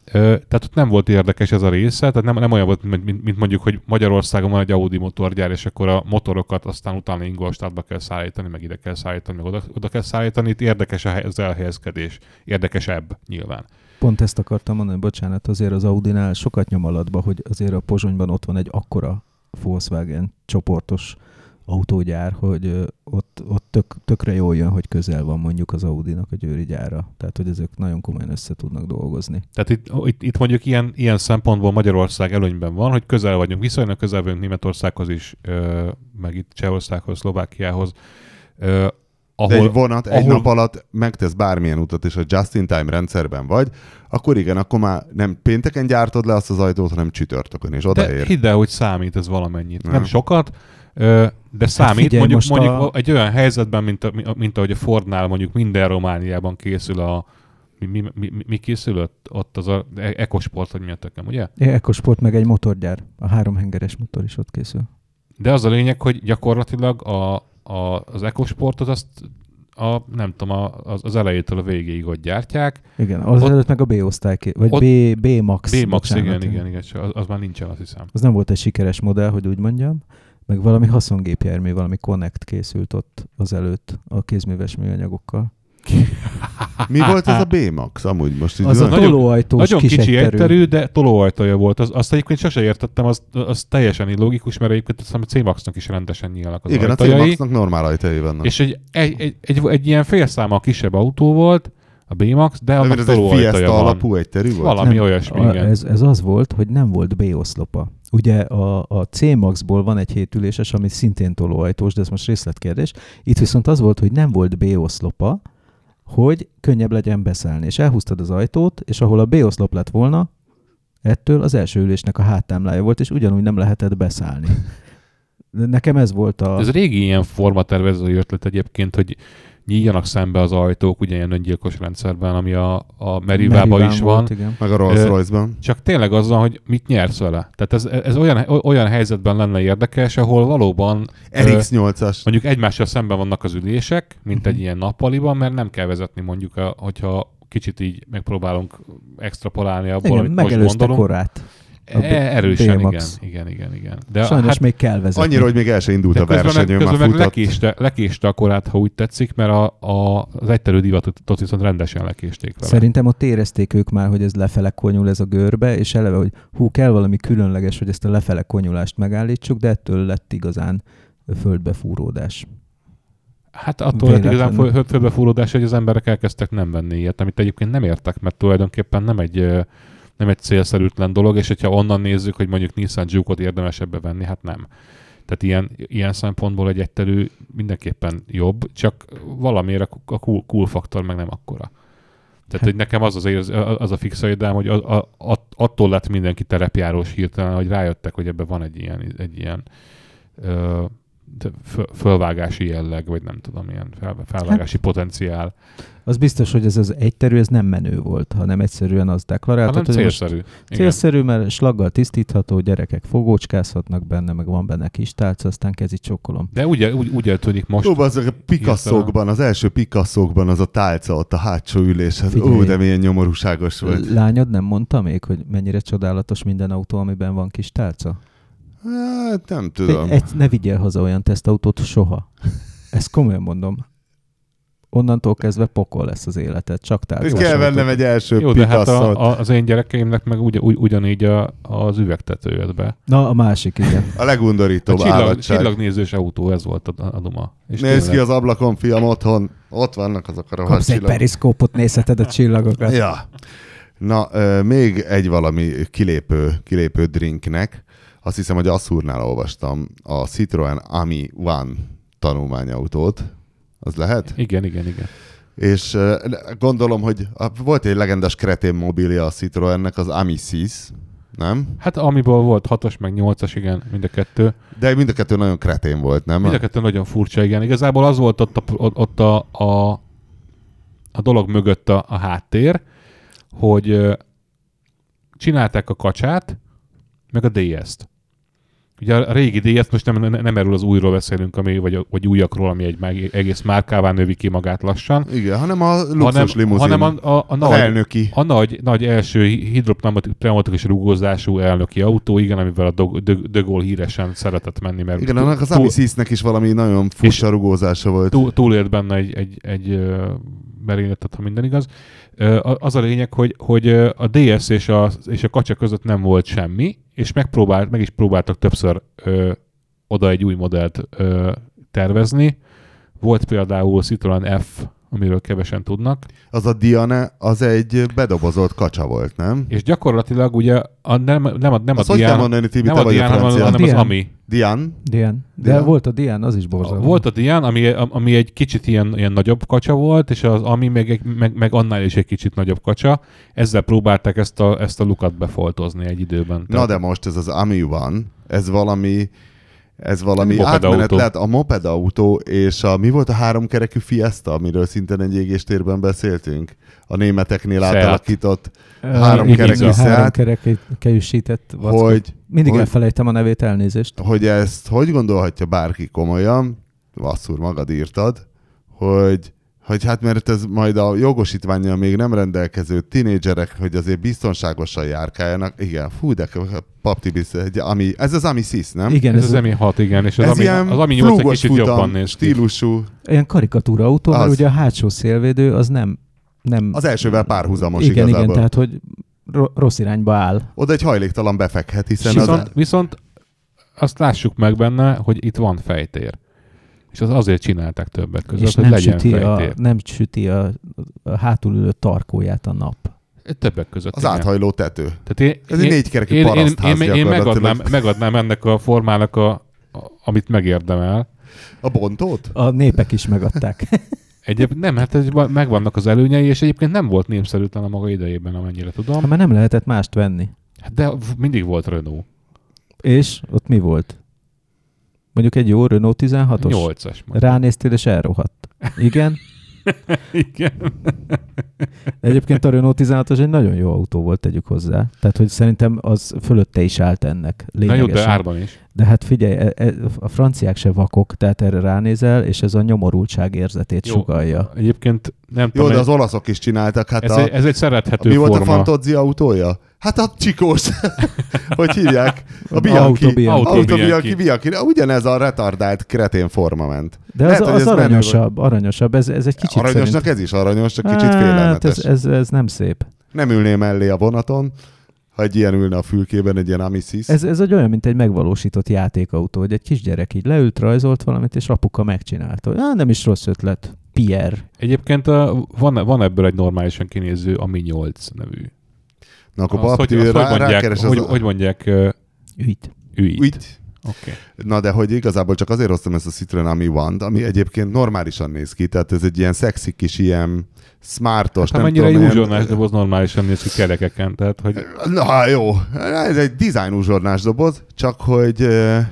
Ö, tehát ott nem volt érdekes ez a része, tehát nem, nem olyan volt, mint, mint, mint mondjuk, hogy Magyarországon van egy Audi motorgyár, és akkor a motorokat aztán utána Ingolstadtba kell szállítani, meg ide kell szállítani, meg oda, oda kell szállítani. Itt érdekes az elhelyezkedés. Érdekesebb nyilván. Pont ezt akartam mondani, bocsánat, azért az Audinál sokat nyom alatba, hogy azért a Pozsonyban ott van egy akkora Volkswagen csoportos autógyár, hogy ott, ott tök, tökre jól jön, hogy közel van mondjuk az Audinak a győri gyára. Tehát, hogy ezek nagyon komolyan össze tudnak dolgozni. Tehát itt, itt, itt mondjuk ilyen, ilyen szempontból Magyarország előnyben van, hogy közel vagyunk, viszonylag közel vagyunk Németországhoz is, meg itt Csehországhoz, Szlovákiához, Ahol, De egy vonat ahol... egy nap alatt megtesz bármilyen utat, és a just-in-time rendszerben vagy, akkor igen, akkor már nem pénteken gyártod le azt az ajtót, hanem csütörtökön, és De odaér. hidd el, hogy számít ez valamennyit. Nem, Nem. sokat, de számít. figyelj, mondjuk, mondjuk a- egy olyan helyzetben, mint, a, mint ahogy a Fordnál mondjuk minden Romániában készül a mi, mi, mi, mi készül ott, az a e- EcoSport, vagy mi a tökem, ugye? Ekosport meg egy motorgyár. A háromhengeres motor is ott készül. De az a lényeg, hogy gyakorlatilag a, a, az EcoSportot azt a, nem tudom, a, az, az elejétől a végéig ott gyártják. Igen, az Ott- előtt meg a B-osztály, vagy ott- B, B-Max. B-Max, bocsánat. igen, igen, igen, csak az, az már nincsen, azt hiszem. Az nem volt egy sikeres modell, hogy úgy mondjam. Meg valami haszongépjármű, valami Connect készült ott az előtt a kézműves műanyagokkal. Mi volt ez a B-Max? Amúgy most így Az a tolóajtós Nagyon kis kicsi egyterű. egyterű, de tolóajtaja volt. Az, azt egyébként sose értettem, az, az teljesen illogikus, mert egyébként azt hiszem, a C-Maxnak is rendesen nyílnak az Igen, a ajtajai. C-Maxnak normál ajtajai vannak. És egy, egy, egy, egy, egy ilyen félszámmal kisebb autó volt, a B-Max, de De annak ez egy Fiesta van. alapú egyterű volt? Valami olyasmi, a, igen. ez, ez az volt, hogy nem volt B-oszlopa. Ugye a, a C-Maxból van egy hétüléses, ami szintén tolóajtós, de ez most részletkérdés. Itt viszont az volt, hogy nem volt B-oszlopa, hogy könnyebb legyen beszállni. És elhúztad az ajtót, és ahol a B-oszlop lett volna, ettől az első ülésnek a háttámlája volt, és ugyanúgy nem lehetett beszállni. Nekem ez volt a... Ez régi ilyen formatervező ötlet egyébként, hogy nyíljanak szembe az ajtók, ugye ilyen öngyilkos rendszerben, ami a, a Merivában is volt, van. Igen. Meg a Rolls Royce-ban. Csak tényleg az van, hogy mit nyersz vele. Tehát ez, ez olyan, olyan helyzetben lenne érdekes, ahol valóban ö, RX-8-as. mondjuk egymással szemben vannak az ülések, mint Mhm. egy ilyen nappaliban, mert nem kell vezetni mondjuk, a, hogyha kicsit így megpróbálunk extrapolálni abból, Igen, amit most gondolunk. korát. A E, erősen, igen, igen, igen, igen. De Sajnos hát, még kell vezetni. Annyira, hogy még el se indult de a közben meg, versenyön, már közben meg lekéste, lekéste a korát, ha úgy tetszik, mert a, a, az egyterű divatot viszont rendesen lekésték vele. Szerintem ott érezték ők már, hogy ez lefele konyul ez a görbe, és eleve, hogy hú, kell valami különleges, hogy ezt a lefele konyulást megállítsuk, de ettől lett igazán földbefúródás. Hát attól lett igazán földbefúródás, hogy az emberek elkezdtek nem venni ilyet, amit egyébként nem értek, mert tulajdonképpen nem egy, nem egy célszerűtlen dolog, és hogyha onnan nézzük, hogy mondjuk Nissan Juke-ot érdemes ebbe venni, hát nem. Tehát ilyen, ilyen szempontból egy egyterű mindenképpen jobb, csak valamiért a, cool, cool faktor meg nem akkora. Tehát, Hát- hogy nekem az az, érz, az a fix idám, hogy a, a, a, attól lett mindenki terepjárós hirtelen, hogy rájöttek, hogy ebben van egy ilyen, egy ilyen ö, fölvágási jelleg, vagy nem tudom, ilyen fel, felvágási hát, potenciál, Az biztos, hogy ez az egyterű, ez nem menő volt, hanem egyszerűen az hanem deklaráltat, hogy most célszerű. Igen. célszerű, mert slaggal tisztítható, gyerekek fogócskázhatnak benne, meg van benne kis tálca, aztán kezi csokolom. De úgy, úgy, úgy eltűnik most, Ó, az a Picasso-kban, az első Picasso-kban az a tálca ott a hátsó ülésen. Ó, Figyelj. de milyen nyomorúságos volt. Lányod nem mondta még, hogy mennyire csodálatos minden autó, amiben van kis tálca? Hát nem tudom. Egy, ne vigyél haza olyan tesztautót soha. Ezt komolyan mondom. Onnantól kezdve pokol lesz az életed, csak És tálcás kell vennem egy első jó, de hát a, a, az én gyerekeimnek meg ugy, ugy, ugyanígy a, az üvegtető jött be. Na, a másik, igen. a legundorítóbb A csillag, állatság. csillagnézős autó, ez volt a, a duma. És Nézd ki tényleg- az ablakon, fiam, otthon. Ott vannak azok a rohadt Kapsz egy csillagok. periszkópot, nézheted a csillagokat. Ja. Na, ö, még egy valami kilépő, kilépő drinknek. Azt hiszem, hogy Asszúrnál olvastam a Citroen Ami One tanulmányautót. Az lehet? Igen, igen, igen. És gondolom, hogy volt egy legendás kretén mobilja a Citroennek, az Ami Sis, nem? Hát amiből volt 6-os, meg 8-as, igen, mind a kettő. De mind a kettő nagyon kretén volt, nem? Mind a kettő nagyon furcsa, igen. Igazából az volt ott a, ott a, a, a dolog mögött a, a háttér, hogy csinálták a kacsát, meg a DS-t. Ugye a régi DS, most nem, nem, erről az újról beszélünk, ami, vagy, vagy újakról, ami egy meg, egész márkává növi ki magát lassan, Igen, hanem a luxus hanem, limuzin. hanem a, a, a, a nagy, elnöki. a nagy, nagy első hidropneumatikus rugózású elnöki autó, igen, amivel a Dog- De, De Gaulle híresen szeretett menni, mert Igen, annak az Amisisnek is valami nagyon furcsa rugózása volt. túl, túlélt benne egy, egy, egy merényletet, ha minden igaz. Az a lényeg, hogy, hogy a DS és a, és a kacsa között nem volt semmi, és megpróbált, meg is próbáltak többször ö, oda egy új modellt ö, tervezni. Volt például Citroen F, amiről kevesen tudnak, Az a Diane, az egy bedobozolt kacsa volt, nem? és gyakorlatilag ugye a, nem, nem a, nem a Azt hogy kell Diana, mondani, Tibi, nem a a Diana, hanem, hanem az. Ami. Diane? Dian. De Dian? volt a Dian, az is borzalmas. Volt a Dian, ami, ami egy kicsit ilyen, ilyen nagyobb kacsa volt, és az Ami meg, egy- meg, meg annál is egy kicsit nagyobb kacsa. Ezzel próbálták ezt a, ezt a lukat befoltozni egy időben. Na Tehát- de most ez az Ami van, ez valami ez valami Moped átmenet autó. lehet a moped autó, és a, mi volt a háromkerekű Fiesta, amiről szintén egy égéstérben beszéltünk? A németeknél Seat. átalakított, Ö, három igen, kerekű a Seat. hogy, Mindig hogy- elfelejtem a nevét, elnézést. hogy ezt hogy gondolhatja bárki komolyan, Vasszúr, magad írtad, hogy, hogy hát mert ez majd a jogosítványa még nem rendelkező tinédzserek, hogy azért biztonságosan járkáljanak. Igen, fú, de pap Tibi, egy ami, ez az Ami Sis, nem? Igen, Ez ez, az Ami 6, igen, és az, ez Ami, ilyen az Ami 8 egy kicsit futam jobban néz stílusú. olyan karikatúra autó, mert Az. ugye a hátsó szélvédő az nem... nem Az elsővel párhuzamos igen, igazából. igen, tehát hogy ro- rossz irányba áll. Oda egy hajléktalan befekhet, hiszen az... Viszont, viszont azt lássuk meg benne, hogy itt van fejtér. És az azért csinálták többek között, és hogy nem legyen süti, a, nem süti a, a hátulülő tarkóját a nap. Többek között. Az igen. áthajló tető. Tehát én, Ez egy négykerekű én, én, én, én, én megadnám, megadnám ennek a formának, a, a, amit megérdemel. A bontót? A népek is megadták. Egyéb, nem, hát ez, megvannak az előnyei, és egyébként nem volt népszerűtlen a maga idejében, amennyire tudom. Ha már nem lehetett mást venni. Hát De mindig volt Renault. És ott mi volt? Mondjuk egy jó Renault 16-os? 8-as. mondjuk. Ránéztél és elrohadt. Igen. Igen. Egyébként a Renault 16-os egy nagyon jó autó volt, tegyük hozzá. Tehát, hogy szerintem az fölötte is állt ennek. Na jó, Lényegesen. de árban is. De hát figyelj, e- e- a franciák se vakok, tehát erre ránézel, és ez a nyomorultság érzetét Jó. sugalja. Egyébként nem Jó, tudom, de az olaszok is csináltak. Hát ez, a, egy, ez egy szerethető mi volt a forma. Fantozzi autója? Hát a csikós. hogy hívják? A A Bianchi. Auto Bianchi. Ugyanez a retardált kretén forma ment. De az, Lehet, hogy az ez menő aranyosabb, aranyosabb. Ez, ez egy kicsit Aranyosnak szerint... ez is aranyos, csak kicsit Hát, félelmetes. ez, ez, ez, nem szép. Nem ülném mellé a vonaton, ha egy ilyen ülne a fülkében, egy ilyen Amisis. Ez, ez egy olyan, mint egy megvalósított játékautó, hogy egy kisgyerek így leült, rajzolt valamit, és apuka megcsinálta. Á, nem is rossz ötlet. Pierre. Egyébként uh, van, van ebből egy normálisan kinéző Ami 8 nevű. Na akkor Azt, hogy, azt, rá, hogy mondják, hogy, az... hogy mondják uh, Ügyt. ügyt. Úgy. Oké. Na de hogy igazából csak azért hoztam ezt a Citroen Ami one ami egyébként normálisan néz ki, tehát ez egy ilyen szexi kis ilyen smartos, Hát nem mennyire tudom, egy ilyen- uzsonnás doboz normálisan néz ki kerekeken, tehát hogy Na jó, ez egy design uzsornás doboz, csak hogy...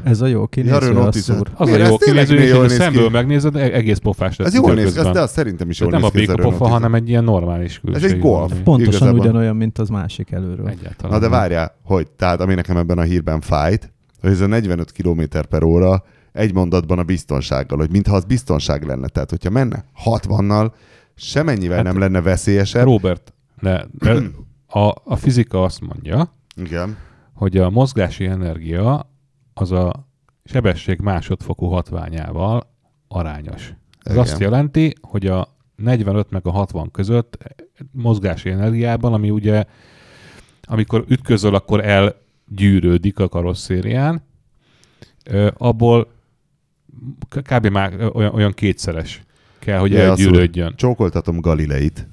Ez a jó kinéző, a 16. szúr. az a jó kinéző, és szemből megnézed, e- egész pofás lesz Ez jól néz ki, de az szerintem is jól nem néz ki ez a Renault hanem egy ilyen normális külség. Ez egy Golf. Pontosan ugyanolyan, mint az másik előről. Na de nem. várjál, hogy, tehát ami nekem ebben a hírben fájt, hogy ez a 45 km per óra egy mondatban a biztonsággal, hogy mintha az biztonság lenne. Tehát, hogyha menne 60-nal, semennyivel Hát- nem lenne veszélyesebb. Robert, ne, a, a fizika azt mondja, Igen. hogy a mozgási energia az a sebesség másodfokú hatványával arányos. Ez Igen. azt jelenti, hogy a 45 meg a 60 között mozgási energiában, ami ugye amikor ütközöl, akkor elgyűrődik a karosszérián, abból kb. már olyan, olyan kétszeres kell, hogy Ja, elgyűrődjön. Csókoltatom Galileit.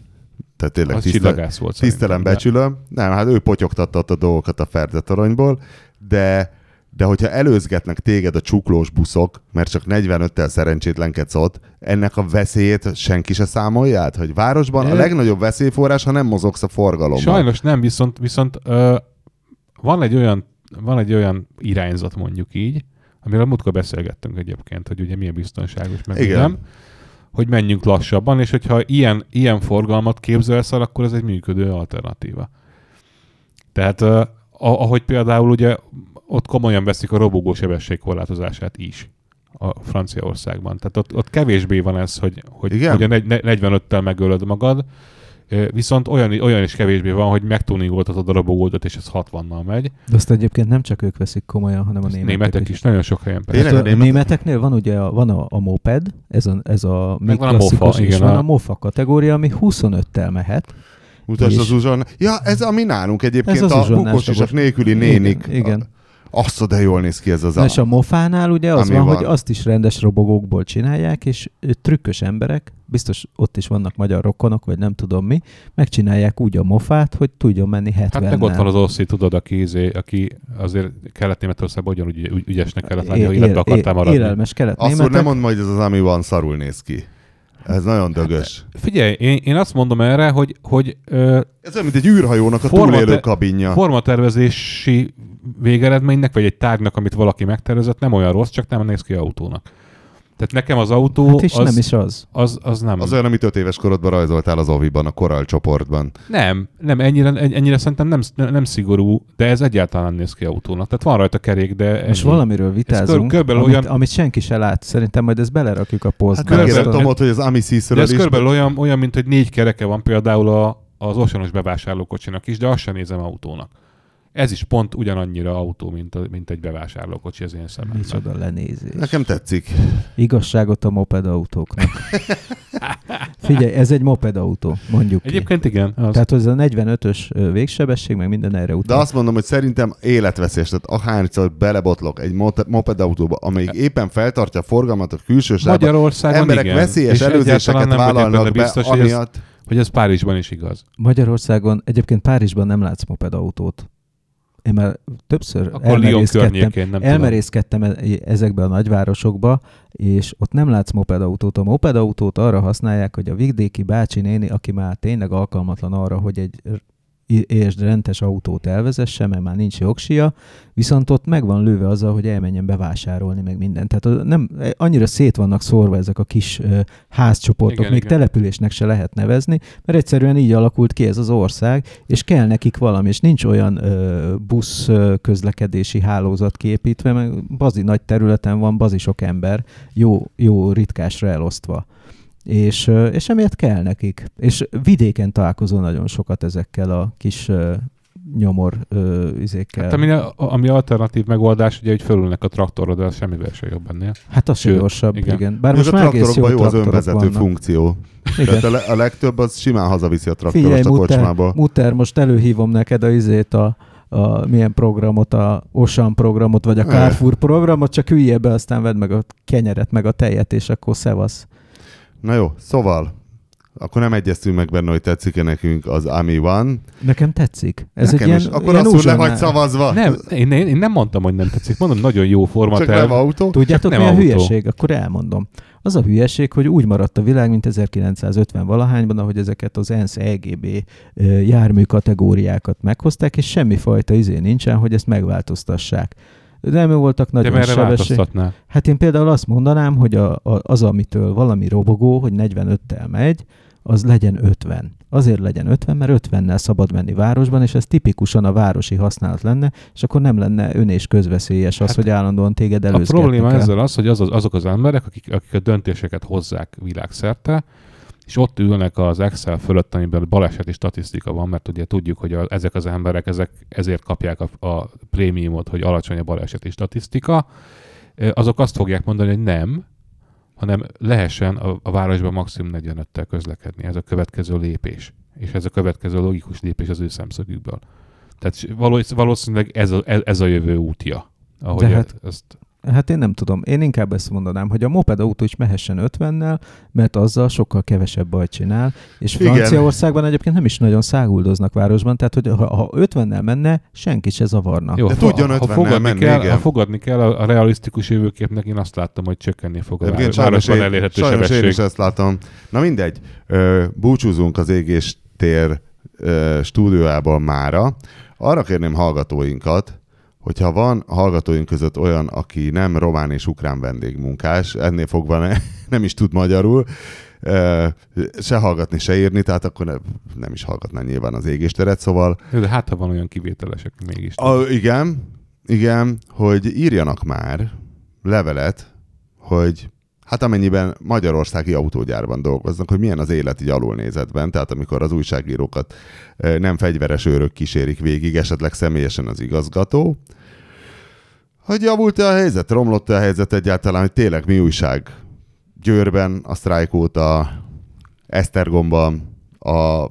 Tehát tényleg Az tisztel, volt tisztelem, de- becsülöm. Nem, hát ő potyogtatta a dolgokat a Ferdetoronyból, de de hogyha előzgetnek téged a csuklós buszok, mert csak 45-tel szerencsétlenkedsz ott, ennek a veszélyét senki se számolja át, hogy városban a Ö- legnagyobb veszélyforrás, ha nem mozogsz a forgalomban. Sajnos nem, viszont, viszont ö, van, egy olyan, van egy olyan irányzat mondjuk így, amiről múltkor beszélgettünk egyébként, hogy ugye milyen biztonságos, meg Igen. nem, hogy menjünk lassabban, és hogyha ilyen, ilyen forgalmat képzelsz el, akkor ez egy működő alternatíva. Tehát ahogy például ugye ott komolyan veszik a robogó sebességkorlátozását is a Franciaországban. Tehát ott, ott kevésbé van ez, hogy, hogy, Igen? hogy a negy- ne- 45-tel megölöd magad, viszont olyan, olyan is kevésbé van, hogy megtuningoltatod a robogódot, és ez 60-nal megy. De azt egyébként nem csak ők veszik komolyan, hanem a németek, németek is, nagyon sok helyen persze. Hát a német- németeknél van ugye a, van a, a moped, ez a, ez a még van a mofa, és igen, van a- a mofa kategória, ami 25-tel mehet. Mutasd az uzson. Ja, ez ami nálunk egyébként Ez az a dobos. nélküli nénik. Igen, igen. Azt de jól néz ki ez az Na és a mofánál ugye az van, van. hogy azt is rendes robogókból csinálják, és trükkös emberek, biztos ott is vannak magyar rokonok, vagy nem tudom mi, megcsinálják úgy a mofát, hogy tudjon menni 70 Hát meg ott van az Oszi, tudod, aki, izé, aki azért kelet-németországban ugyanúgy ügy, ügyesnek kellett lenni, ha életbe akartál maradni. Élelmes kelet Azt nem mondd majd, ez az ami van, szarul néz ki. Ez nagyon dögös. Figyelj, én, én azt mondom erre, hogy, hogy ö, Ez olyan, mint egy űrhajónak a Forma- túlélő kabinja. formatervezési végeredménynek, vagy egy tárgynak, amit valaki megtervezett, nem olyan rossz, csak nem néz ki autónak. Tehát nekem az autó Hát és az, nem is az. az, az nem. Az olyan, amit öt éves korodban rajzoltál az Oviban, a koral csoportban. Nem, nem, ennyire, ennyire szerintem nem, nem szigorú, de ez egyáltalán nem néz ki autónak. Tehát van rajta kerék, de Most ennyi. valamiről vitázunk, körülbelül amit, olyan- amit senki se lát. Szerintem majd ezt belerakjuk a Hát posztba. körülbelül- megkérdeztem ez- Tomot, hogy az Ami De Szíszről ez is. körülbelül olyan, olyan, mint hogy négy kereke van például a, az oceanos bevásárlókocsinak is, de azt sem nézem autónak. Ez is pont ugyanannyira autó, mint, a, mint egy bevásárlókocsi az én szememben. Micsoda lenézés. Nekem tetszik. Igazságot a moped autóknak. Figyelj, ez egy moped autó, mondjuk ki. Egyébként igen. Az. Tehát az a 45-ös ö, végsebesség, meg minden erre De utal. azt mondom, hogy szerintem életveszélyes. Tehát akárcszor belebotlok egy moped autóba, amelyik éppen feltartja a forgalmat a külső Magyarországon emberek igen. veszélyes És előzéseket vállalnak be, biztos, hogy ez, amiatt... hogy ez Párizsban is igaz. Magyarországon, egyébként Párizsban nem látsz moped autót. Én már többször Akkor elmerészkedtem, nem tudom. elmerészkedtem e- ezekbe a nagyvárosokba, és ott nem látsz mopedautót. A mopedautót arra használják, hogy a vidéki bácsi néni, aki már tényleg alkalmatlan arra, hogy egy és rendes autót elvezesse, mert már nincs jogsia, viszont ott meg van lőve azzal, hogy elmenjen bevásárolni, meg minden. Tehát nem, annyira szét vannak szórva ezek a kis ö, házcsoportok, Igen, még igen. településnek se lehet nevezni, mert egyszerűen így alakult ki ez az ország, és kell nekik valami, és nincs olyan ö, busz közlekedési hálózat kiépítve, meg bazi nagy területen van bazi sok ember, jó, jó ritkásra elosztva. És, és emiatt kell nekik. És vidéken találkozol nagyon sokat ezekkel a kis nyomor ö, izékkel. Hát ami, ami alternatív megoldás, ugye, hogy fölülnek a traktorra, de az semmivel se jobb ennél. Hát az se Sőt, gyorsabb, igen. igen. Bár Most most a már egész jó az önvezető vannak. funkció. Igen. Tehát a, le- a legtöbb az simán hazaviszi a traktorost Figyelj, a Mutter, kocsmába. Mutter, most előhívom neked a izét, a, a milyen programot, a Osan programot, vagy a. Carrefour programot, csak üljél be, aztán vedd meg a kenyeret, meg a tejet, és akkor szevasz. Na jó, szóval, akkor nem egyeztünk meg benne, hogy tetszik-e nekünk az Ami van. Nekem tetszik. Ez Nekem egy is. ilyen, Akkor ilyen azt uzsonnál- vagy szavazva. Nem, én, én, én nem mondtam, hogy nem tetszik. Mondom, nagyon jó Csak formaterv. nem autó. Tudjátok, Nem mi a autó. hülyeség? Akkor elmondom. Az a hülyeség, hogy úgy maradt a világ, mint 1950 valahányban, ahogy ezeket az ENSZ EGB jármű kategóriákat meghozták, és semmifajta izé nincsen, hogy ezt megváltoztassák. Nem voltak De nagyon merre sebesség. változtatnál? Hát én például azt mondanám, hogy a, a, az, amitől valami robogó, hogy 45-tel megy, az legyen 50. Azért legyen 50, mert 50-nel szabad menni városban, és ez tipikusan a városi használat lenne, és akkor nem lenne ön és közveszélyes az, Hát hogy állandóan téged A előzgetni probléma ezzel az, hogy az, az, azok az emberek, akik, akik a döntéseket hozzák világszerte, és ott ülnek az Excel fölött, amiben baleseti statisztika van, mert ugye tudjuk, hogy a, ezek az emberek ezek, ezért kapják a, a prémiumot, hogy alacsony a baleseti statisztika, azok azt fogják mondani, hogy nem, hanem lehessen a, a városban maximum 45-tel közlekedni. Ez a következő lépés. És ez a következő logikus lépés az ő szemszögükből. Tehát valósz- valószínűleg ez a, ez, ez a jövő útja. Ahogy De hát- ezt, Hát én nem tudom. Én inkább ezt mondanám, hogy a moped autó is mehessen 50-nel, mert azzal sokkal kevesebb bajt csinál, és Igen. Franciaországban egyébként nem is nagyon száguldoznak városban, tehát hogy ha, ha 50-nel menne, senki se zavarna. Jó, De ha- tudjon ha, 50-nel fogadni menni, kell, igen. ha fogadni kell a, a realisztikus jövőképnek, én azt láttam, hogy csökkenni fog a város, városban én, elérhető sajnos én sebesség. is ezt látom. Na mindegy, búcsúzunk az égéstér ö, stúdiójából mára. Arra kérném hallgatóinkat, hogyha van hallgatóink között olyan, aki nem román és ukrán vendégmunkás, ennél fogva ne, nem is tud magyarul, se hallgatni, se írni, tehát akkor ne, nem is hallgatná nyilván az égésteret, szóval De hát, ha van olyan kivételesek mégis. a, igen, Igen, hogy írjanak már levelet, hogy hát amennyiben magyarországi autógyárban dolgoznak, hogy milyen az élet így alulnézetben, tehát amikor az újságírókat nem fegyveres őrök kísérik végig, esetleg személyesen az igazgató, hogy javult-e a helyzet, romlott-e a helyzet egyáltalán, hogy tényleg mi újság Győrben, a sztrájk óta, Esztergomban, a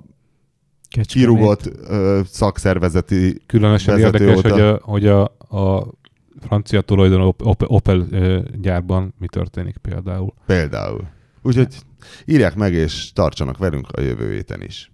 Kecskemét. kirúgott ö, szakszervezeti Különösen érdekes, óta. hogy, a, hogy a, a francia Op- Opel ö, gyárban mi történik például. például. Úgyhogy írják meg és tartsanak velünk a jövő héten is.